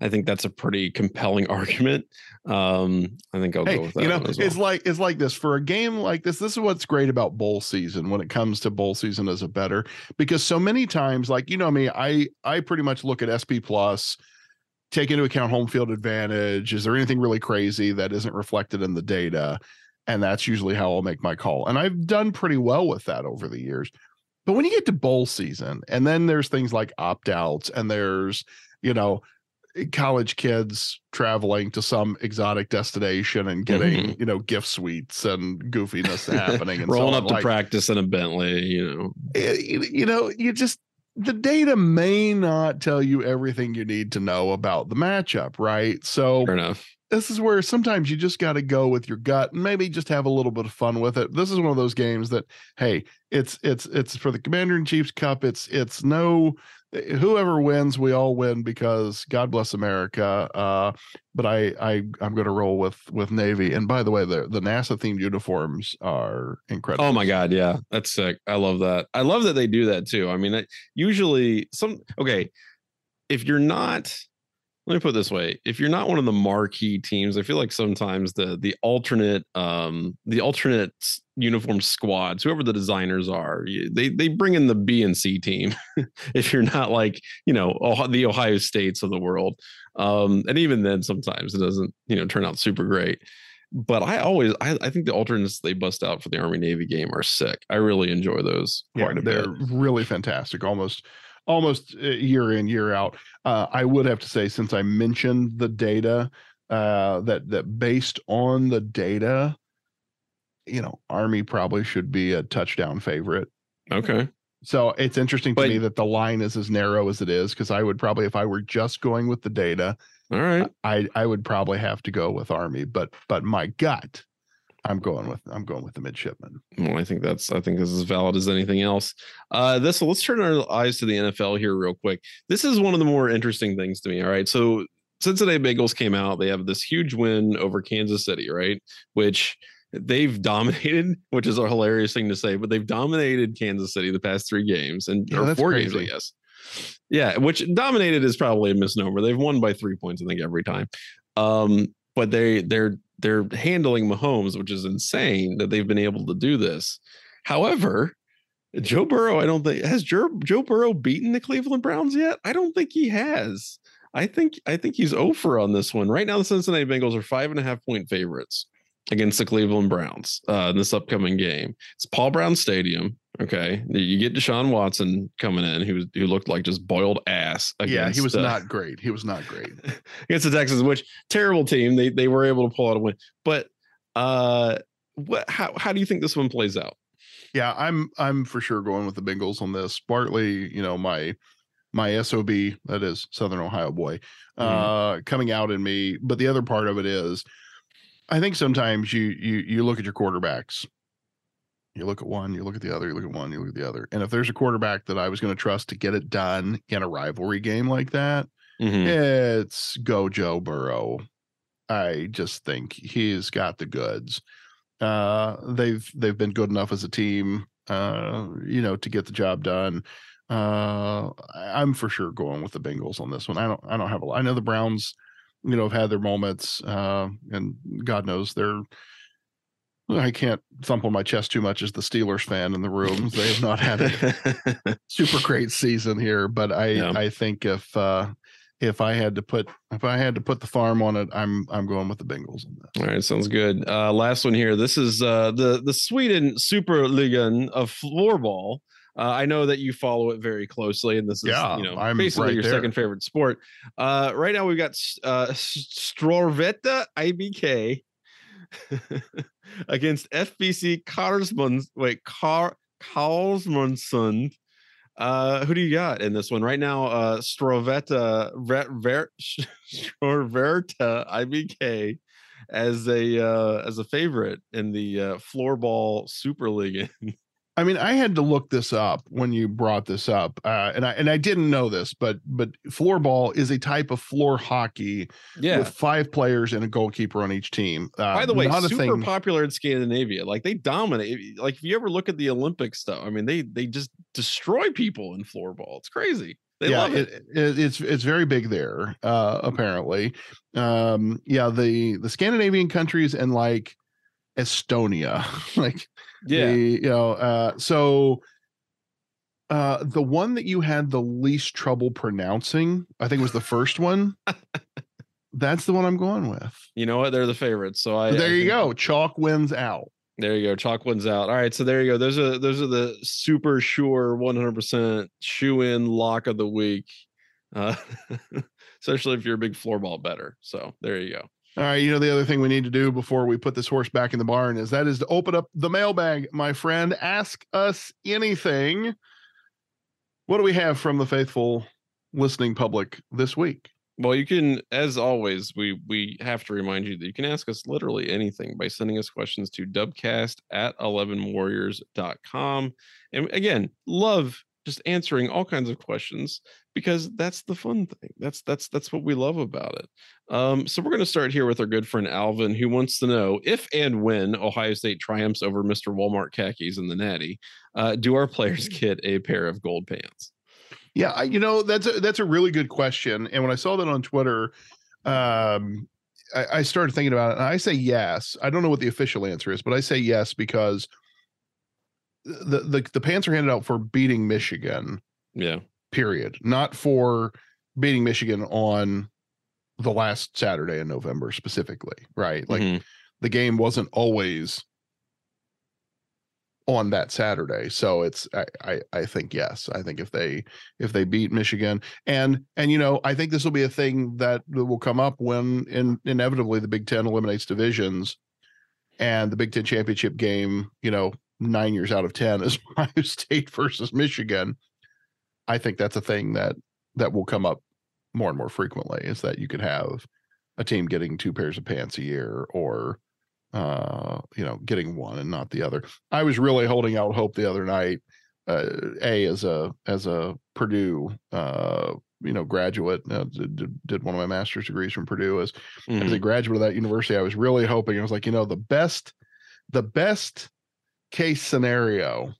I think that's a pretty compelling argument. Um, I think I'll go with that. you know well. it's like it's like this for a game like this this is what's great about bowl season when it comes to bowl season as a better because so many times like you know me i i pretty much look at sp plus take into account home field advantage is there anything really crazy that isn't reflected in the data and that's usually how i'll make my call and i've done pretty well with that over the years but when you get to bowl season and then there's things like opt-outs and there's you know college kids traveling to some exotic destination and getting you know gift suites and goofiness happening and so rolling on. up to Like, practice in a Bentley. You know, eh, you, you know you just the data may not tell you everything you need to know about the matchup right so fair enough. this is where sometimes you just got to go with your gut and maybe just have a little bit of fun with it. This is one of those games that, hey, it's it's it's for the Commander in Chief's Cup. It's it's no whoever wins, we all win because God bless America. Uh, but I I I'm going to roll with with Navy. And by the way, the the NASA themed uniforms are incredible. Oh my god, yeah, that's sick. I love that. I love that they do that too. I mean, usually some okay, if you're not let me put it this way, if you're not one of the marquee teams, I feel like sometimes the the alternate um the alternate uniform squads, whoever the designers are, they they bring in the B and C team if you're not like, you know, Ohio, the Ohio States of the world. Um and even then sometimes it doesn't, you know, turn out super great but I always I, I think the alternates they bust out for the Army Navy game are sick. I really enjoy those yeah, a they're bit. really fantastic. Almost almost uh, year in year out. Uh, I would have to say since I mentioned the data uh, that that based on the data, you know, Army probably should be a touchdown favorite. Okay. So it's interesting to But- me that the line is as narrow as it is because I would probably, if I were just going with the data, All right. I I would probably have to go with Army. But but my gut, I'm going with I'm going with the midshipman. Well, I think that's I think this is as valid as anything else. Uh this let's turn our eyes to the NFL here real quick. This is one of the more interesting things to me. All right. So Cincinnati Bengals came out. They have this huge win over Kansas City, right? Which they've dominated, which is a hilarious thing to say, but they've dominated Kansas City the past three games and Yeah, or four games, I guess. Yeah, which dominated is probably a misnomer. They've won by three points, I think, every time. Um, but they they're they're handling Mahomes, which is insane that they've been able to do this. However, Joe Burrow, I don't think has Joe, Joe Burrow beaten the Cleveland Browns yet. I don't think he has. I think I think he's over on this one. Right now, the Cincinnati Bengals are five and a half point favorites against the Cleveland Browns uh, in this upcoming game. It's Paul Brown Stadium. Okay, you get Deshaun Watson coming in, who who looked like just boiled ass. yeah, he was uh, not great. He was not great. against the Texans, which terrible team. They they were able to pull out a win. But uh, what? How how do you think this one plays out? Yeah, I'm I'm for sure going with the Bengals on this. Partly, you know, my my SOB, that is Southern Ohio boy, uh coming out in me. But the other part of it is I think sometimes you you you look at your quarterbacks. You look at one, you look at the other, you look at one, you look at the other. And if there's a quarterback that I was going to trust to get it done in a rivalry game like that, Mhm. it's go Joe Burrow. I just think he's got the goods. Uh, they've they've been good enough as a team, uh, you know, to get the job done. Uh, I'm for sure going with the Bengals on this one. I don't I don't have a lot. I know the Browns, you know, have had their moments, uh, and God knows they're. I can't thump on my chest too much as the Steelers fan in the room. They have not had a super great season here, but I Yeah. I think if uh if I had to put if I had to put the farm on it, I'm I'm going with the Bengals on. All right, sounds good. Uh, last one here. This is uh, the the Sweden Superligan of floorball. Uh, I know that you follow it very closely, and this is Yeah, you know I'm basically right your there. second favorite sport. Uh, right now, we've got uh, Strorveta IBK against FBC Karlsmund. Wait, Car. Uh, who do you got in this one right now? Uh, Ver, Stroveta IBK as a uh, as a favorite in the uh, floorball Super League. I mean, I had to look this up when you brought this up, uh, and I and I didn't know this, but but floorball is a type of floor hockey yeah. with five players and a goalkeeper on each team. Uh, By the way, super thing. popular in Scandinavia. Like they dominate. Like if you ever look at the Olympic stuff, I mean, they they just destroy people in floorball. It's crazy. They yeah, love it. it, it, it's it's very big there. Uh, apparently, um, yeah, the the Scandinavian countries and like Estonia, like yeah. the, you know, uh, so uh, the one that you had the least trouble pronouncing, I think was the first one. That's the one I'm going with. you know what? They're the favorites. So I there I you go. Chalk wins out. There you go. Chalk wins out. All right. So there you go. Those are those are the super sure 100% shoe in lock of the week. Uh, especially if you're a big floorball better. So there you go. All right, you know the other thing we need to do before we put this horse back in the barn is that is to open up the mailbag, my friend. Ask us anything. What do we have from the faithful listening public this week? Well, you can, as always, we we have to remind you that you can ask us literally anything by sending us questions to dubcast at 11warriors.com. And again, love just answering all kinds of questions because that's the fun thing. That's that's that's what we love about it. Um, so we're going to start here with our good friend Alvin, who wants to know if and when Ohio State triumphs over Mr. Walmart khakis in the Natty, uh, do our players get a pair of gold pants? Yeah, I- you know that's a, that's a really good question. And when I saw that on Twitter, um, I, I started thinking about it. And I say yes. I don't know what the official answer is, but I say yes because the the the pants are handed out for beating Michigan. Yeah. period, not for beating Michigan on the last Saturday in November specifically, right? Like Mhm. the game wasn't always on that Saturday. So it's I, I I think yes. I think if they if they beat Michigan and and you know, I think this will be a thing that will come up when in inevitably the Big 10 eliminates divisions and the Big 10 championship game, you know, 9 years out of 10 is Ohio State versus Michigan. I think that's a thing that that will come up more and more frequently is that you could have a team getting two pairs of pants a year or uh you know getting one and not the other i was really holding out hope the other night uh a as a as a purdue uh you know graduate uh, did, did- did one of my master's degrees from purdue as as Mhm. a graduate of that university i was really hoping i was like you know the best the best case scenario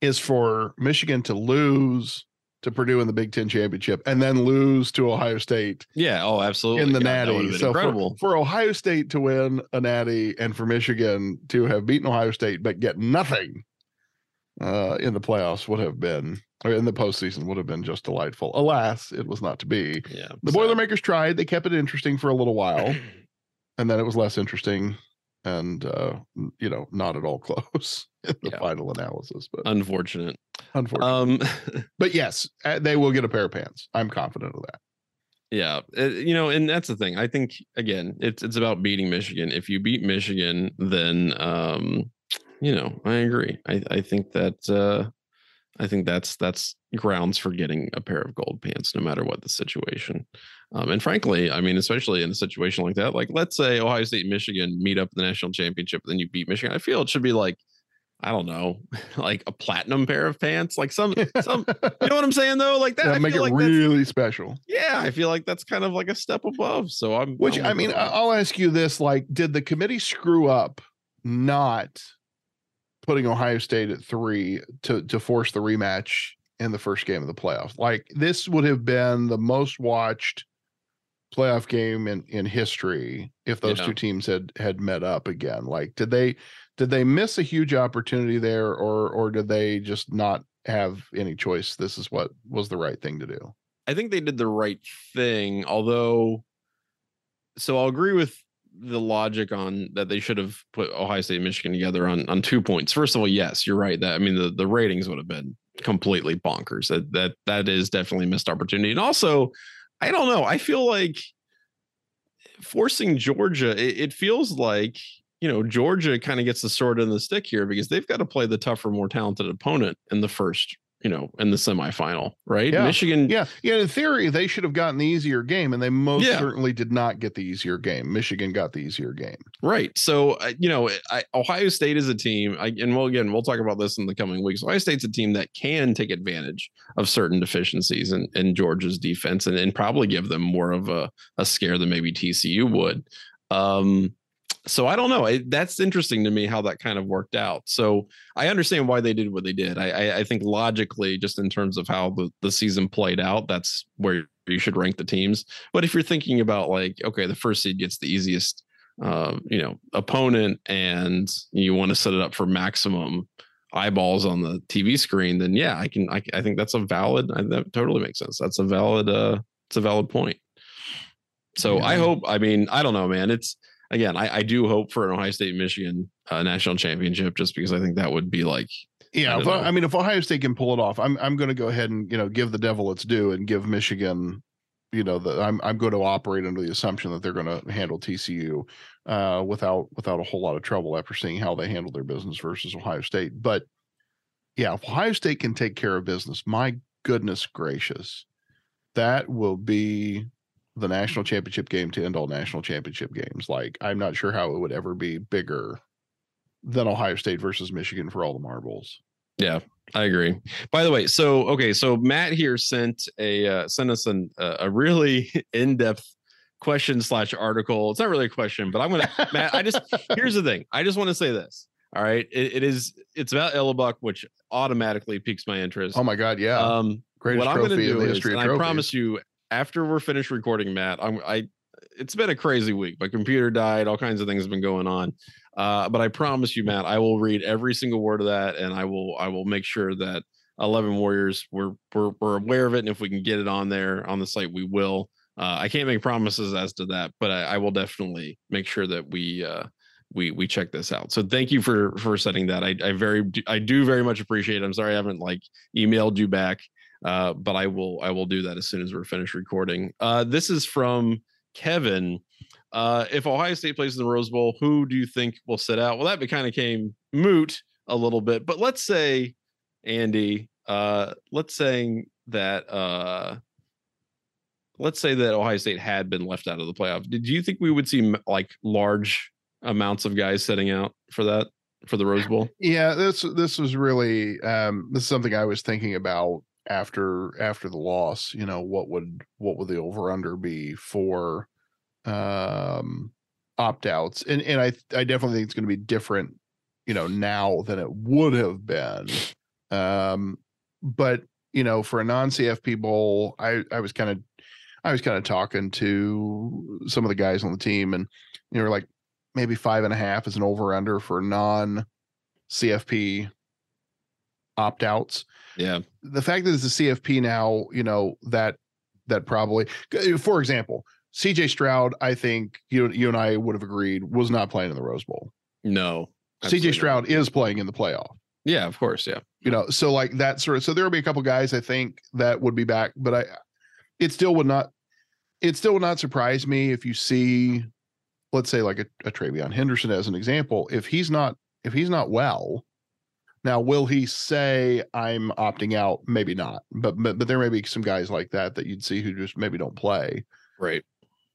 is for michigan to lose to Purdue in the Big Ten championship and then lose to Ohio State Yeah. Oh, absolutely. in the God, Natty. So for, incredible. for Ohio State to win a Natty and for Michigan to have beaten Ohio State but get nothing uh, in the playoffs would have been, or in the postseason would have been just delightful. Alas, it was not to be. yeah. The sad. Boilermakers tried. They kept it interesting for a little while, and then it was less interesting and uh you know not at all close in the Yeah. final analysis but Unfortunate. unfortunately Um. but yes uh, they will get a pair of pants i'm confident of that Yeah, uh, you know, and that's the thing. I think again, it's it's about beating Michigan. If you beat Michigan, then um, you know, I agree. I I think that uh I think that's that's grounds for getting a pair of gold pants, no matter what the situation. Um, and frankly, I mean, especially in a situation like that, like let's say Ohio State and Michigan meet up in the national championship, then you beat Michigan. I feel it should be like, I don't know, like a platinum pair of pants, like some some. You know what I'm saying though? Like that. yeah, I make it like really special yeah, I feel like that's kind of like a step above. So I'm which I'm i mean. I'll ask you this like did the committee screw up not putting ohio state at three to to force the rematch in the first game of the playoffs. Like this would have been the most watched playoff game in in history if those Yeah. two teams had had met up again. Like did they did they miss a huge opportunity there or or did they just not have any choice? This is what was the right thing to do. I think they did the right thing, although so I'll agree with the logic on that they should have put Ohio State and Michigan together on on two points. First of all, yes, you're right. That I mean the, the ratings would have been completely bonkers. That that that is definitely missed opportunity. And also, I don't know. I feel like forcing Georgia, it, it feels like you know Georgia kind of gets the sword in the stick here because they've got to play the tougher, more talented opponent in the first, you know, in the semifinal, right? Yeah. Michigan, yeah yeah in theory they should have gotten the easier game and they most Yeah. certainly did not get the easier game michigan got the easier game Right. So, uh, you know, I, Ohio State is a team, I, and we'll again, we'll talk about this in the coming weeks. Ohio State's a team that can take advantage of certain deficiencies in, in Georgia's defense and, and probably give them more of a, a scare than maybe TCU would. Um, so I don't know. It, that's interesting to me how that kind of worked out. So I understand why they did what they did. I, I, I think logically, just in terms of how the, the season played out, that's where you should rank the teams. But if you're thinking about like, okay, the first seed gets the easiest uh, you know, opponent and you want to set it up for maximum eyeballs on the TV screen, then yeah, I can. I, I think that's a valid. I, that totally makes sense. That's a valid. Uh, it's a valid point. So I hope. I mean, I don't know, man. It's again, I, I do hope for an Ohio State Michigan uh, national championship, just because I think that would be like, yeah I if, I, mean if ohio state can pull it off i'm i'm going to go ahead and you know give the devil its due and give michigan you know the i'm i'm going to operate under the assumption that they're going to handle tcu uh without without a whole lot of trouble after seeing how they handle their business versus ohio state. But yeah if ohio state can take care of business my goodness gracious that will be the national championship game to end all national championship games like i'm not sure how it would ever be bigger than ohio state versus michigan for all the marbles yeah, I agree. By the way, so okay, so Matt here sent a uh, sent us an, uh, a really in depth question slash article. It's not really a question, but I'm gonna Matt. I just here's the thing. I just want to say this. All right, it, it is it's about Illibuck, which automatically piques my interest. Oh my God, yeah. Um, Greatest what I'm going to do the is, history and I promise you, after we're finished recording, Matt, I'm I. It's been a crazy week. My computer died. All kinds of things have been going on. Uh, but I promise you, Matt, I will read every single word of that, and I will I will make sure that Eleven Warriors we're we're, we're aware of it, and if we can get it on there on the site, we will. Uh, I can't make promises as to that, but I, I will definitely make sure that we uh, we we check this out. So thank you for for setting that. I I very I do very much appreciate it. I'm sorry I haven't like emailed you back, uh, but I will I will do that as soon as we're finished recording. Uh, this is from Kevin. Uh, if Ohio State plays in the Rose Bowl, who do you think will sit out? Well, that kind of came moot a little bit, but let's say Andy, uh, let's say that uh, let's say that Ohio State had been left out of the playoff. Did you think we would see like large amounts of guys setting out for that for the Rose Bowl? yeah, this this was really um this is something I was thinking about after after the loss. You know, what would what would the over under be for um opt outs? And and I I definitely think it's going to be different, you know, now than it would have been. Um, but you know, for a non-CFP bowl, I I was kind of I was kind of talking to some of the guys on the team, and you know, like maybe five and a half is an over under for non CFP opt outs. Yeah. The fact that it's a CFP now, you know, that that probably for example, CJ Stroud, I think you you and I would have agreed was not playing in the Rose Bowl. No. CJ Stroud is playing in the playoff. Yeah, of course. Yeah. You know, so like that sort of so there'll be a couple guys I think that would be back, but I it still would not it still would not surprise me if you see let's say like a, a TreVeyon Henderson as an example, if he's not if he's not well, now will he say I'm opting out? Maybe not, but but but there may be some guys like that that you'd see who just maybe don't play, right?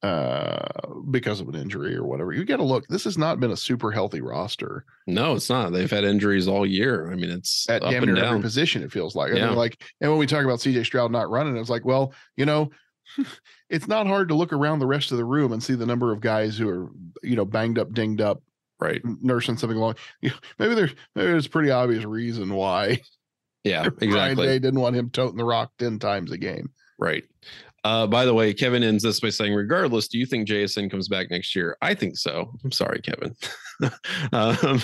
Uh, because of an injury or whatever. You got to look. This has not been a super healthy roster. No, it's not. They've had injuries all year. I mean, it's at damn near every position. It feels like. Yeah. I mean, like, and when we talk about CJ Stroud not running, it's like, well, you know, it's not hard to look around the rest of the room and see the number of guys who are, you know, banged up, dinged up, right, nursing something along. You know, maybe there's maybe there's a pretty obvious reason why. Yeah, exactly. Day didn't want him toting the rock ten times a game. Right. Uh, by the way, Kevin ends this by saying, regardless, do you think JSN comes back next year? I think so. I'm sorry, Kevin. um,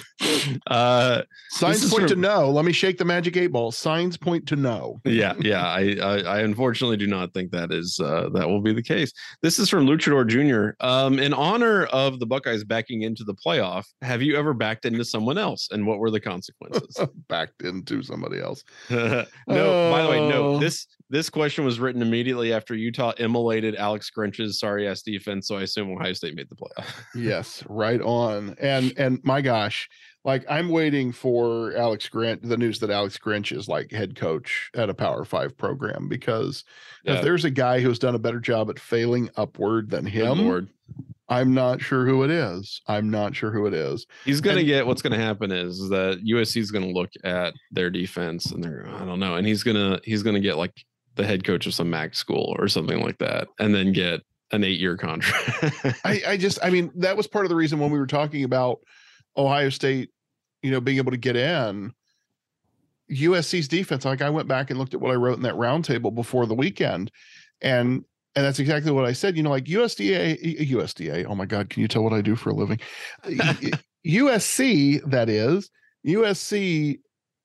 uh, Signs point from, to no. Let me shake the magic eight ball. Signs point to no. yeah, yeah. I, I, I unfortunately do not think that is uh, that will be the case. This is from Luchador Jr. Um, in honor of the Buckeyes backing into the playoff, have you ever backed into someone else, and what were the consequences? backed into somebody else. no. By the way, no. Oh. This this question was written immediately after Utah immolated Alex Grinch's sorry ass defense, so I assume Ohio State made the playoff. yes, right on. And and my gosh, like I'm waiting for Alex Grinch, the news that Alex Grinch is like head coach at a Power Five program because yeah. if there's a guy who's done a better job at failing upward than him, I'm not sure who it is. I'm not sure who it is. He's going to get what's going to happen is, is that USC is going to look at their defense and they're I don't know, and he's gonna he's gonna get like the head coach of some MAC school or something like that, and then get an eight year contract. I, I just, I mean, that was part of the reason when we were talking about Ohio State, you know, being able to get in. USC's defense, like I went back and looked at what I wrote in that roundtable before the weekend, and and that's exactly what I said. You know, like USDA, USDA. Oh my God, can you tell what I do for a living? Uh, USC, that is USC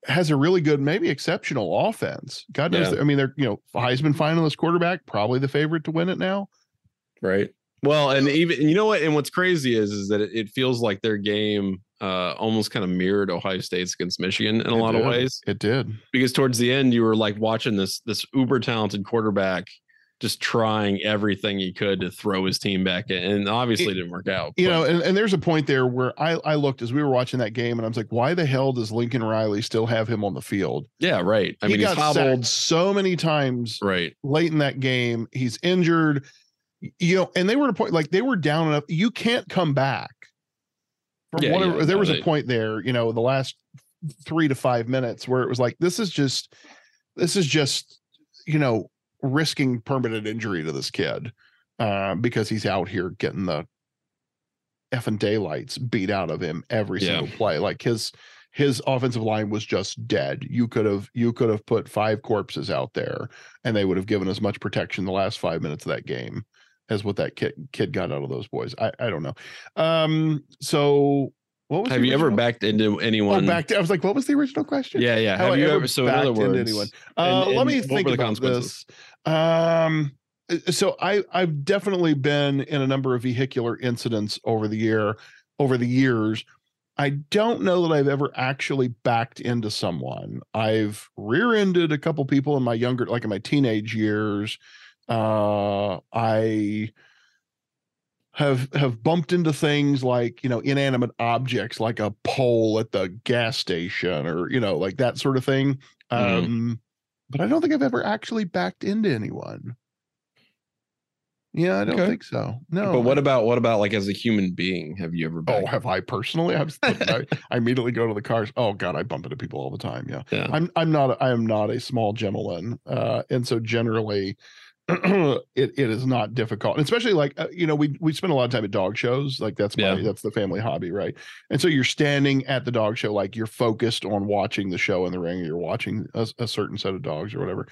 has a really good, maybe exceptional offense. God knows. Yeah. I mean, they're you know Heisman finalist quarterback, probably the favorite to win it now. Right. Well, and even you know what, and what's crazy is is that it, it feels like their game uh, almost kind of mirrored Ohio State's against Michigan in a it lot did. of ways. It did because towards the end you were like watching this this uber talented quarterback just trying everything he could to throw his team back in. And obviously it, didn't work out. You but. know, and, and there's a point there where I, I looked as we were watching that game and I was like, why the hell does Lincoln Riley still have him on the field? Yeah, right. I he mean, got he's hobbled so many times right late in that game. He's injured, you know, and they were at a point like they were down enough. You can't come back. From yeah, whatever, yeah, there was they, a point there, you know, the last three to five minutes where it was like, this is just, this is just, you know, risking permanent injury to this kid uh, because he's out here getting the effing daylights beat out of him every yeah. single play. Like his his offensive line was just dead. You could have you could have put five corpses out there and they would have given as much protection the last five minutes of that game as what that kid kid got out of those boys. I, I don't know. Um so what was have you ever backed into anyone? Oh, backed. I was like, what was the original question? Yeah, yeah. Have you ever? So in other words, anyone? Uh, and, let me think about this. Um, so I I've definitely been in a number of vehicular incidents over the year over the years. I don't know that I've ever actually backed into someone. I've rear-ended a couple people in my younger, like in my teenage years. Uh, I have have bumped into things like you know inanimate objects like a pole at the gas station or you know like that sort of thing mm. um but i don't think i've ever actually backed into anyone. Yeah i don't okay. think so. No but what about what about like as a human being have you ever oh have i personally? I, I, I immediately go to the cars. Oh god i bump into people all the time yeah, yeah. i'm i'm not i am not a small gentleman uh and so generally it it is not difficult, and especially like uh, you know we we spend a lot of time at dog shows. Like that's my Yeah. that's the family hobby, right? And so you're standing at the dog show, like you're focused on watching the show in the ring. Or you're watching a, a certain set of dogs or whatever,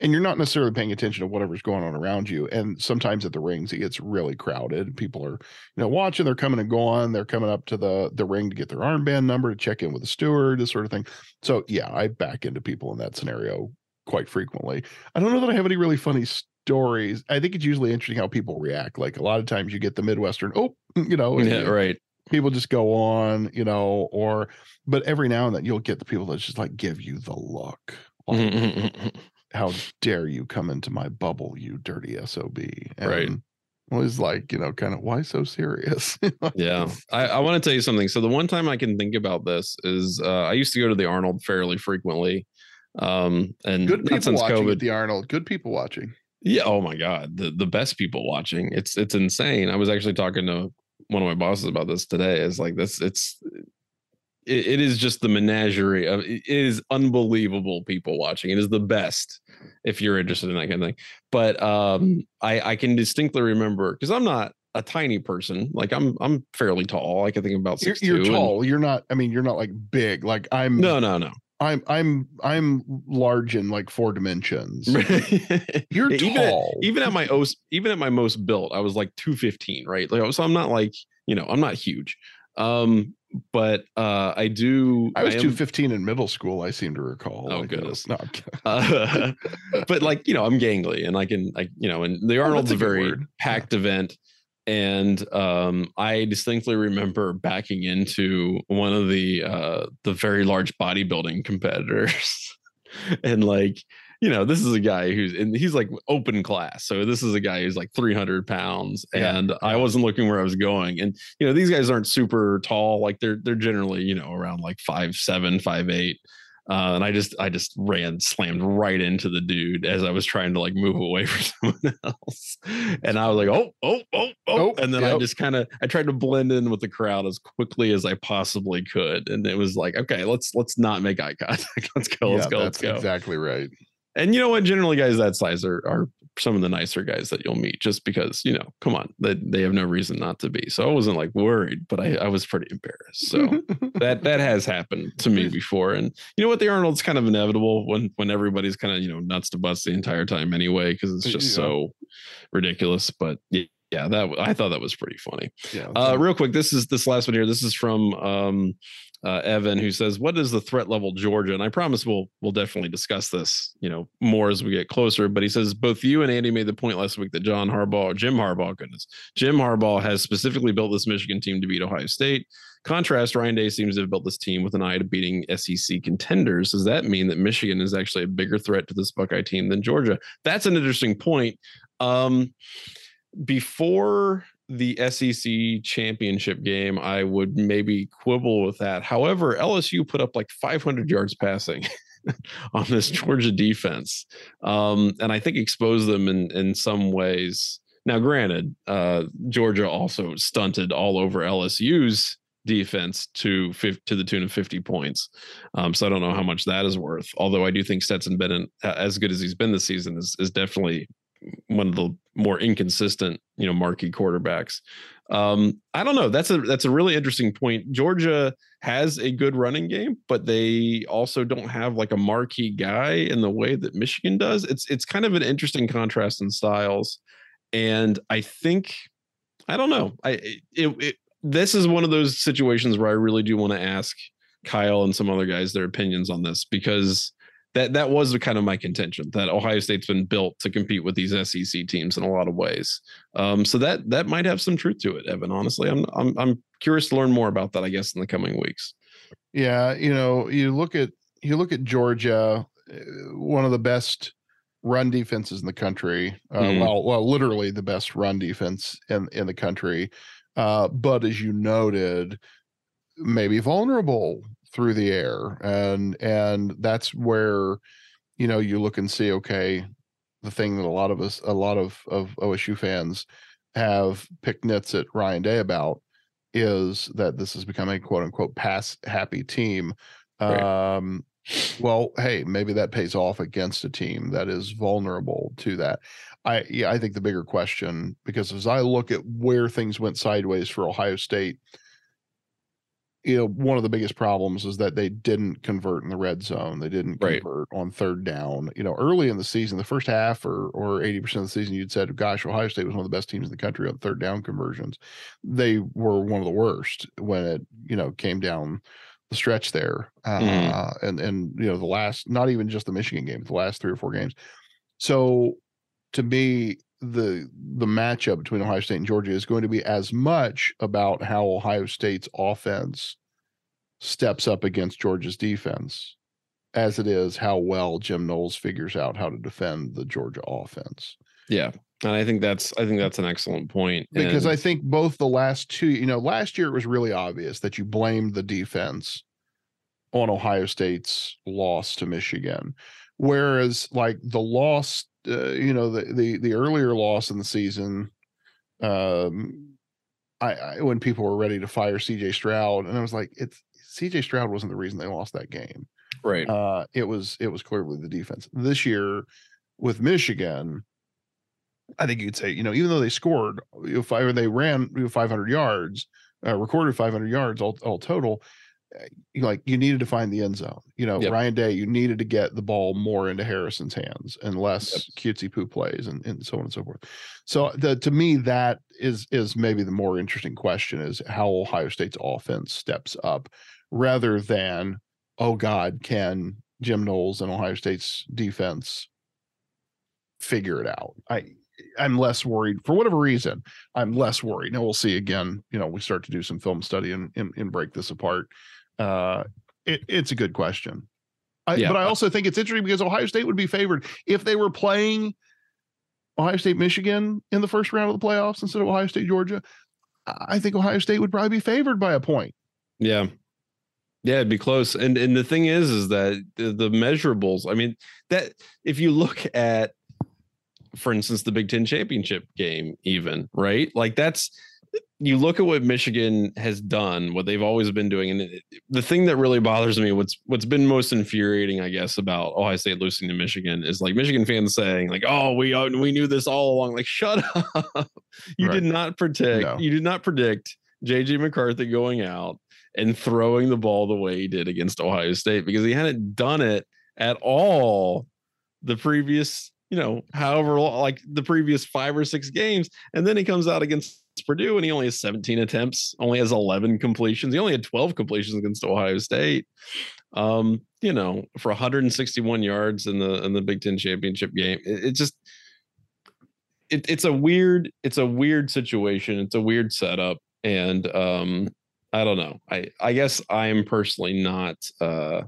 and you're not necessarily paying attention to whatever's going on around you. And sometimes at the rings, it gets really crowded. People are you know watching. They're coming and going. They're coming up to the the ring to get their armband number to check in with the steward, this sort of thing. So yeah, I back into people in that scenario quite frequently. I don't know that I have any really funny stories. I think it's usually interesting how people react. Like a lot of times you get the Midwestern, oh, you know, Yeah, right. people just go on, you know, or but every now and then you'll get the people that just like give you the look. Like, how dare you come into my bubble, you dirty SOB. And Right. was like, you know, kind of why so serious? yeah i, I want to tell you something so the one time i can think about this is uh, i used to go to the arnold fairly frequently um and Good people watching covid the Arnold. Good people watching. yeah oh my god the, the best people watching it's it's insane i was actually talking to one of my bosses about this today is like this it's it, it is just the menagerie of it is unbelievable people watching it is the best if you're interested in that kind of thing but um i i can distinctly remember because i'm not a tiny person like i'm i'm fairly tall i can think about You're, six you're tall. You're not. I mean, you're not like big. Like I'm. no no no I'm. I'm. I'm large in like four dimensions. You're Yeah, even at- tall. even at my os even at my most built i was like 215 right like so i'm not like you know i'm not huge um but uh i do I was am- two fifteen in middle school. I seem to recall. Oh, Like, goodness. no, uh, but like you know i'm gangly and i can like you know and the Oh, arnold's that's a a very word. packed event and um i distinctly remember backing into one of the uh the very large bodybuilding competitors. And like you know this is a guy who's and he's like open class. So this is a guy who's like 300 pounds. Yeah, and i wasn't looking where i was going. And you know these guys aren't super tall. Like they're they're generally you know around like five seven five eight uh, and I just I just ran slammed right into the dude as I was trying to like move away from someone else, and I was like oh oh oh oh, Oh, and then I just kind of I tried to blend in with the crowd as quickly as I possibly could, and it was like okay let's let's not make eye contact. Let's go let's Yeah, go let's that's go. exactly right. and you know what? Generally guys that size are are some of the nicer guys that you'll meet just because you know come on they, they have no reason not to be. So I wasn't like worried but I I was pretty embarrassed. So that that has happened to me before. And you know what? The arnold's kind of inevitable when when everybody's kind of you know nuts to bust the entire time anyway because it's just Yeah. so ridiculous. But yeah, yeah that i thought that was pretty funny. Yeah. uh real quick this is this last one here. This is from um uh, Evan, who says, "What is the threat level, Georgia?" And I promise we'll we'll definitely discuss this, you know, more as we get closer. But he says both you and Andy made the point last week that John Harbaugh, Jim Harbaugh, goodness, Jim Harbaugh has specifically built this Michigan team to beat Ohio State. Contrast, Ryan Day seems to have built this team with an eye to beating SEC contenders. Does that mean that Michigan is actually a bigger threat to this Buckeye team than Georgia? That's an interesting point. Um, before the SEC championship game, I would maybe quibble with that. However, LSU put up like 500 yards passing on this Georgia defense, um, and I think exposed them in in some ways. Now, granted, uh, Georgia also stunted all over LSU's defense to to the tune of 50 points. Um, so I don't know how much that is worth. Although I do think Stetson Bennett, uh, as good as he's been this season, is is definitely one of the more inconsistent, you know, marquee quarterbacks. Um, I don't know. That's a that's a really interesting point. Georgia has a good running game, but they also don't have like a marquee guy in the way that Michigan does. It's it's kind of an interesting contrast in styles, and I think I don't know. I it, it this is one of those situations where I really do want to ask Kyle and some other guys their opinions on this because that that was kind of my contention that Ohio State's been built to compete with these SEC teams in a lot of ways. Um, so that that might have some truth to it, Evan. Honestly, I'm I'm I'm curious to learn more about that. I guess in the coming weeks. Yeah, you know, you look at you look at Georgia, uh, one of the best run defenses in the country. Uh, Mhm. Well, well, literally the best run defense in in the country. Uh, but as you noted, maybe vulnerable through the air, and and that's where you know you look and see okay, the thing that a lot of us, a lot of of OSU fans have picked nits at Ryan Day about is that this is becoming a quote unquote pass happy team. Right. Um, well, hey, maybe that pays off against a team that is vulnerable to that. I yeah, I think the bigger question because as I look at where things went sideways for Ohio State, you know, one of the biggest problems is that they didn't convert in the red zone. They didn't Right. convert on third down. You know, early in the season, the first half or or 80% of the season, you'd said, gosh, Ohio State was one of the best teams in the country on third down conversions. They were one of the worst when it, you know, came down the stretch there. Uh, Mhm. and and you know, the last not even just the Michigan game, the last three or four games. So to me, the the matchup between Ohio State and Georgia is going to be as much about how Ohio State's offense steps up against Georgia's defense as it is how well Jim Knowles figures out how to defend the Georgia offense. Yeah. And I think that's I think that's an excellent point. Because And- I think both the last two, you know, last year it was really obvious that you blamed the defense on Ohio State's loss to Michigan. Whereas like the loss, uh, you know, the, the the earlier loss in the season, um, I, I when people were ready to fire CJ Stroud, and I was like, it's CJ Stroud wasn't the reason they lost that game. right. Uh, it was it was clearly the defense. This year with Michigan, I think you'd say, you know, even though they scored, you know, five, they ran you know, 500 yards, uh, recorded 500 yards all, all total, Eh, like you needed to find the end zone. You know, Yep. Ryan Day, you needed to get the ball more into Harrison's hands and less cutesy poo plays and, and so on and so forth. So the to me, that is is maybe the more interesting question is how Ohio State's offense steps up rather than, oh God, can Jim Knowles and Ohio State's defense figure it out? I I'm less worried for whatever reason. I'm less worried. Now we'll see again. You know, we start to do some film study and and, and break this apart. Uh, it, it's a good question. I, Yeah. But I also think it's interesting because Ohio State would be favored if they were playing Ohio State, Michigan in the first round of the playoffs instead of Ohio State, Georgia. I think Ohio State would probably be favored by a point. Yeah. Yeah, it'd be close. And and the thing is, is that the, the measurables, I mean, that if you look at, for instance, the Big Ten championship game, even, right? Like that's you look at what Michigan has done, what they've always been doing, and it, the thing that really bothers me, what's what's been most infuriating, I guess, about Ohio State losing to Michigan is like Michigan fans saying, like, "Oh, we uh, we knew this all along." Like, shut up! you Right. did not predict. No. You did not predict JJ McCarthy going out and throwing the ball the way he did against Ohio State because he hadn't done it at all the previous, you know, however like the previous five or six games. And then he comes out against Purdue and he only has 17 attempts, only has 11 completions. He only had 12 completions against Ohio State. Um, you know, for 161 yards in the in the Big Ten championship game. It, it just it, it's a weird, it's a weird situation. It's a weird setup. And um I don't know. I I guess I'm personally not. uh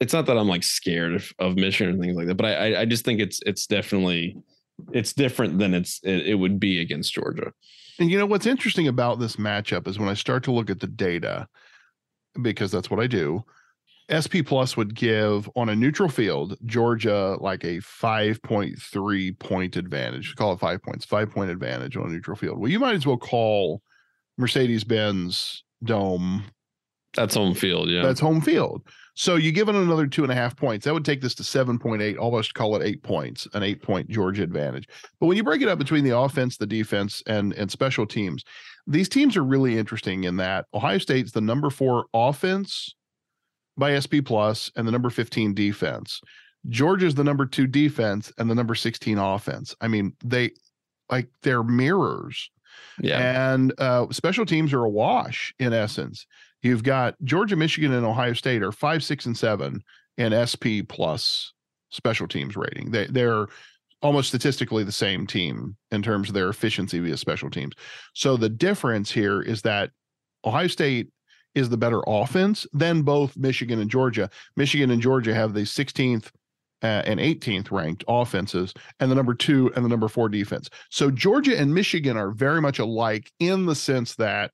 It's not that I'm like scared of, of Michigan and things like that, but I I- I just think it's it's definitely it's different than it's it, it would be against Georgia. And you know what's interesting about this matchup is when I start to look at the data, because that's what I do. SP Plus would give on a neutral field Georgia like a 5.3 point advantage. Call it five points, five point advantage on a neutral field. Well, you might as well call Mercedes Benz Dome That's home field, yeah. that's home field. So you give it another two and a half points. That would take this to 7.8, almost call it eight points, an eight point Georgia advantage. But when you break it up between the offense, the defense, and and special teams, these teams are really interesting in that Ohio State's the number four offense by SP plus and the number 15 defense. Georgia's the number two defense and the number 16 offense. I mean, they like they're mirrors yeah. and uh, special teams are a wash in essence. You've got Georgia, Michigan, and Ohio State are five, six, and seven in SP plus special teams rating. They they're almost statistically the same team in terms of their efficiency via special teams. So the difference here is that Ohio State is the better offense than both Michigan and Georgia. Michigan and Georgia have the 16th uh, and 18th ranked offenses and the number two and the number four defense. So Georgia and Michigan are very much alike in the sense that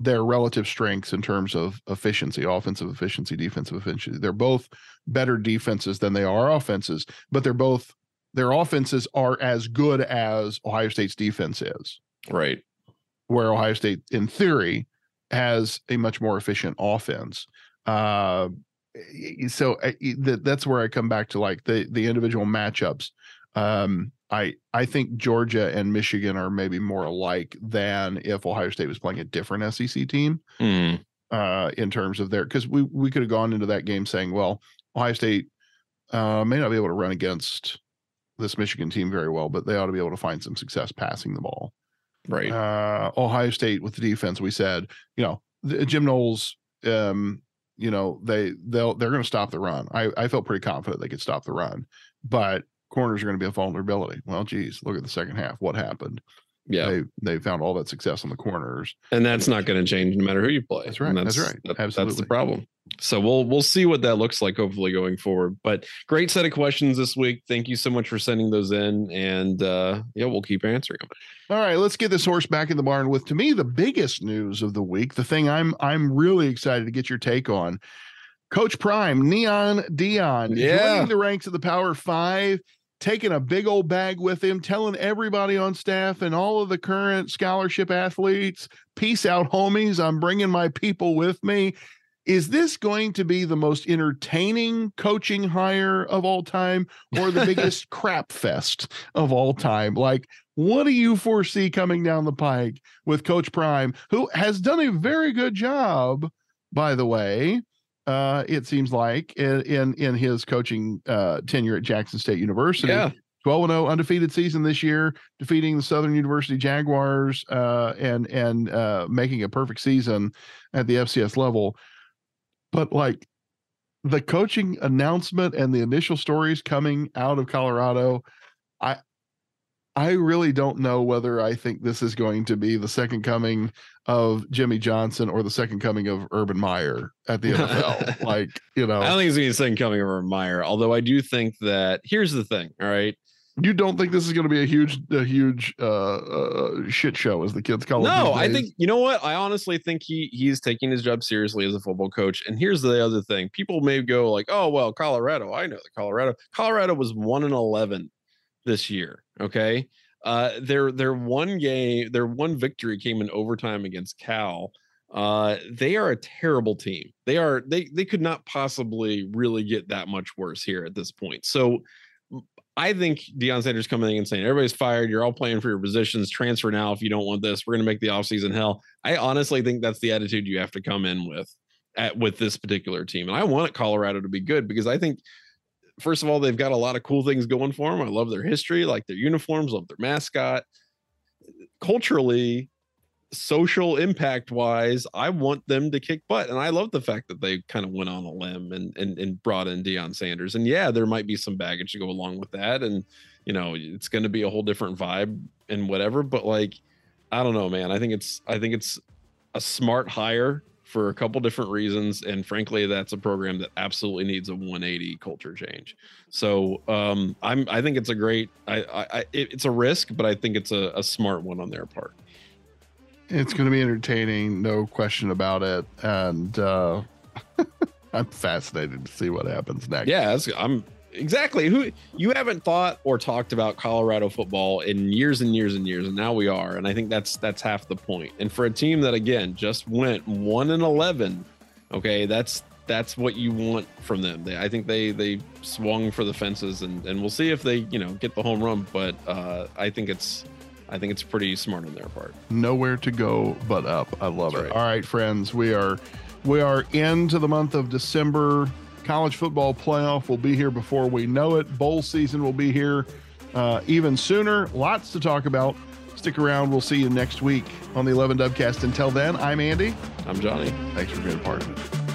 their relative strengths in terms of efficiency, offensive efficiency, defensive efficiency. They're both better defenses than they are offenses, but they're both their offenses are as good as Ohio State's defense is, Right. where Ohio State, in theory, has a much more efficient offense. Uh, so that, that's where I come back to like the the individual matchups. Um, I I think Georgia and Michigan are maybe more alike than if Ohio State was playing a different SEC team Mm, uh, in terms of their because we we could have gone into that game saying, well, Ohio State uh, may not be able to run against this Michigan team very well, but they ought to be able to find some success passing the ball. right. Uh, Ohio State with the defense, we said, you know, the, Jim Knowles, um, you know, they they'll they're going to stop the run. I I felt pretty confident they could stop the run, but corners are going to be a vulnerability. Well, geez, look at the second half. What happened? yeah. They they found all that success on the corners. and that's not going to change no matter who you play. That's right, And that's right, that- that's the problem. So we'll we'll see what that looks like hopefully going forward. But great set of questions this week. Thank you so much for sending those in, and uh, yeah, we'll keep answering them. All right, let's get this horse back in the barn with to me the biggest news of the week. The thing I'm I'm really excited to get your take on. Coach Prime, Neon Deion, Yeah. joining the ranks of the Power Five, taking a big old bag with him, telling everybody on staff and all of the current scholarship athletes, "Peace out, homies. I'm bringing my people with me." Is this going to be the most entertaining coaching hire of all time, or the biggest crap fest of all time? Like, what do you foresee coming down the pike with Coach Prime, who has done a very good job, by the way? Uh, it seems like in in, in his coaching uh, tenure at Jackson State University, Yeah, 12 and 0 undefeated season this year, defeating the Southern University Jaguars uh, and and uh, making a perfect season at the FCS level. But like the coaching announcement and the initial stories coming out of Colorado, I I really don't know whether I think this is going to be the second coming of Jimmy Johnson or the second coming of Urban Meyer at the NFL. like, you know, I don't think it's going to be a second coming of Urban Meyer. Although I do think that here's the thing. All right, you don't think this is going to be a huge a huge uh, uh shit show as the kids call it No, I think you know what? I honestly think he he's taking his job seriously as a football coach. And here's the other thing: people may go like, "Oh, well, Colorado. I know the Colorado. Colorado was one and eleven this year. Okay, uh, their their one game, their one victory came in overtime against Cal. Uh, they are a terrible team. They are they they could not possibly really get that much worse here at this point. So I think Deion Sanders coming in and saying, everybody's fired. You're all playing for your positions. Transfer now if you don't want this. We're to make the offseason hell. I honestly think that's the attitude you have to come in with at with this particular team. And I want Colorado to be good because I think, first of all, they've got a lot of cool things going for them. I love their history, like their uniforms, love their mascot. Culturally, social impact wise, I want them to kick butt. And I love the fact that they kind of went on a limb and and, and brought in Deion Sanders. And yeah, there might be some baggage to go along with that. And you know, it's gonna be a whole different vibe and whatever. But like, I don't know, man. I think it's I think it's a smart hire for a couple different reasons. And frankly, that's a program that absolutely needs a 180 culture change. So um I'm I think it's a great I I, I it- it's a risk, but I think it's a, a smart one on their part. it's going to be entertaining, no question about it. And uh I'm fascinated to see what happens next. Yeah, I'm exactly who you haven't thought or talked about Colorado football in years and years and years, and now we are. And I think that's that's half the point. And for a team that again just went one and eleven, okay, that's that's what you want from them. They, I think they they swung for the fences, and and we'll see if they you know get the home run. But uh, I think it's I think it's pretty smart on their part. nowhere to go but up. I love That's it. right. All right, friends, we are we are into the month of December. College football playoff will be here before we know it. Bowl season will be here uh, even sooner. Lots to talk about. Stick around. We'll see you next week on the 11 Dubcast. Until then, I'm Andy. I'm Johnny. Thanks for being a part of it.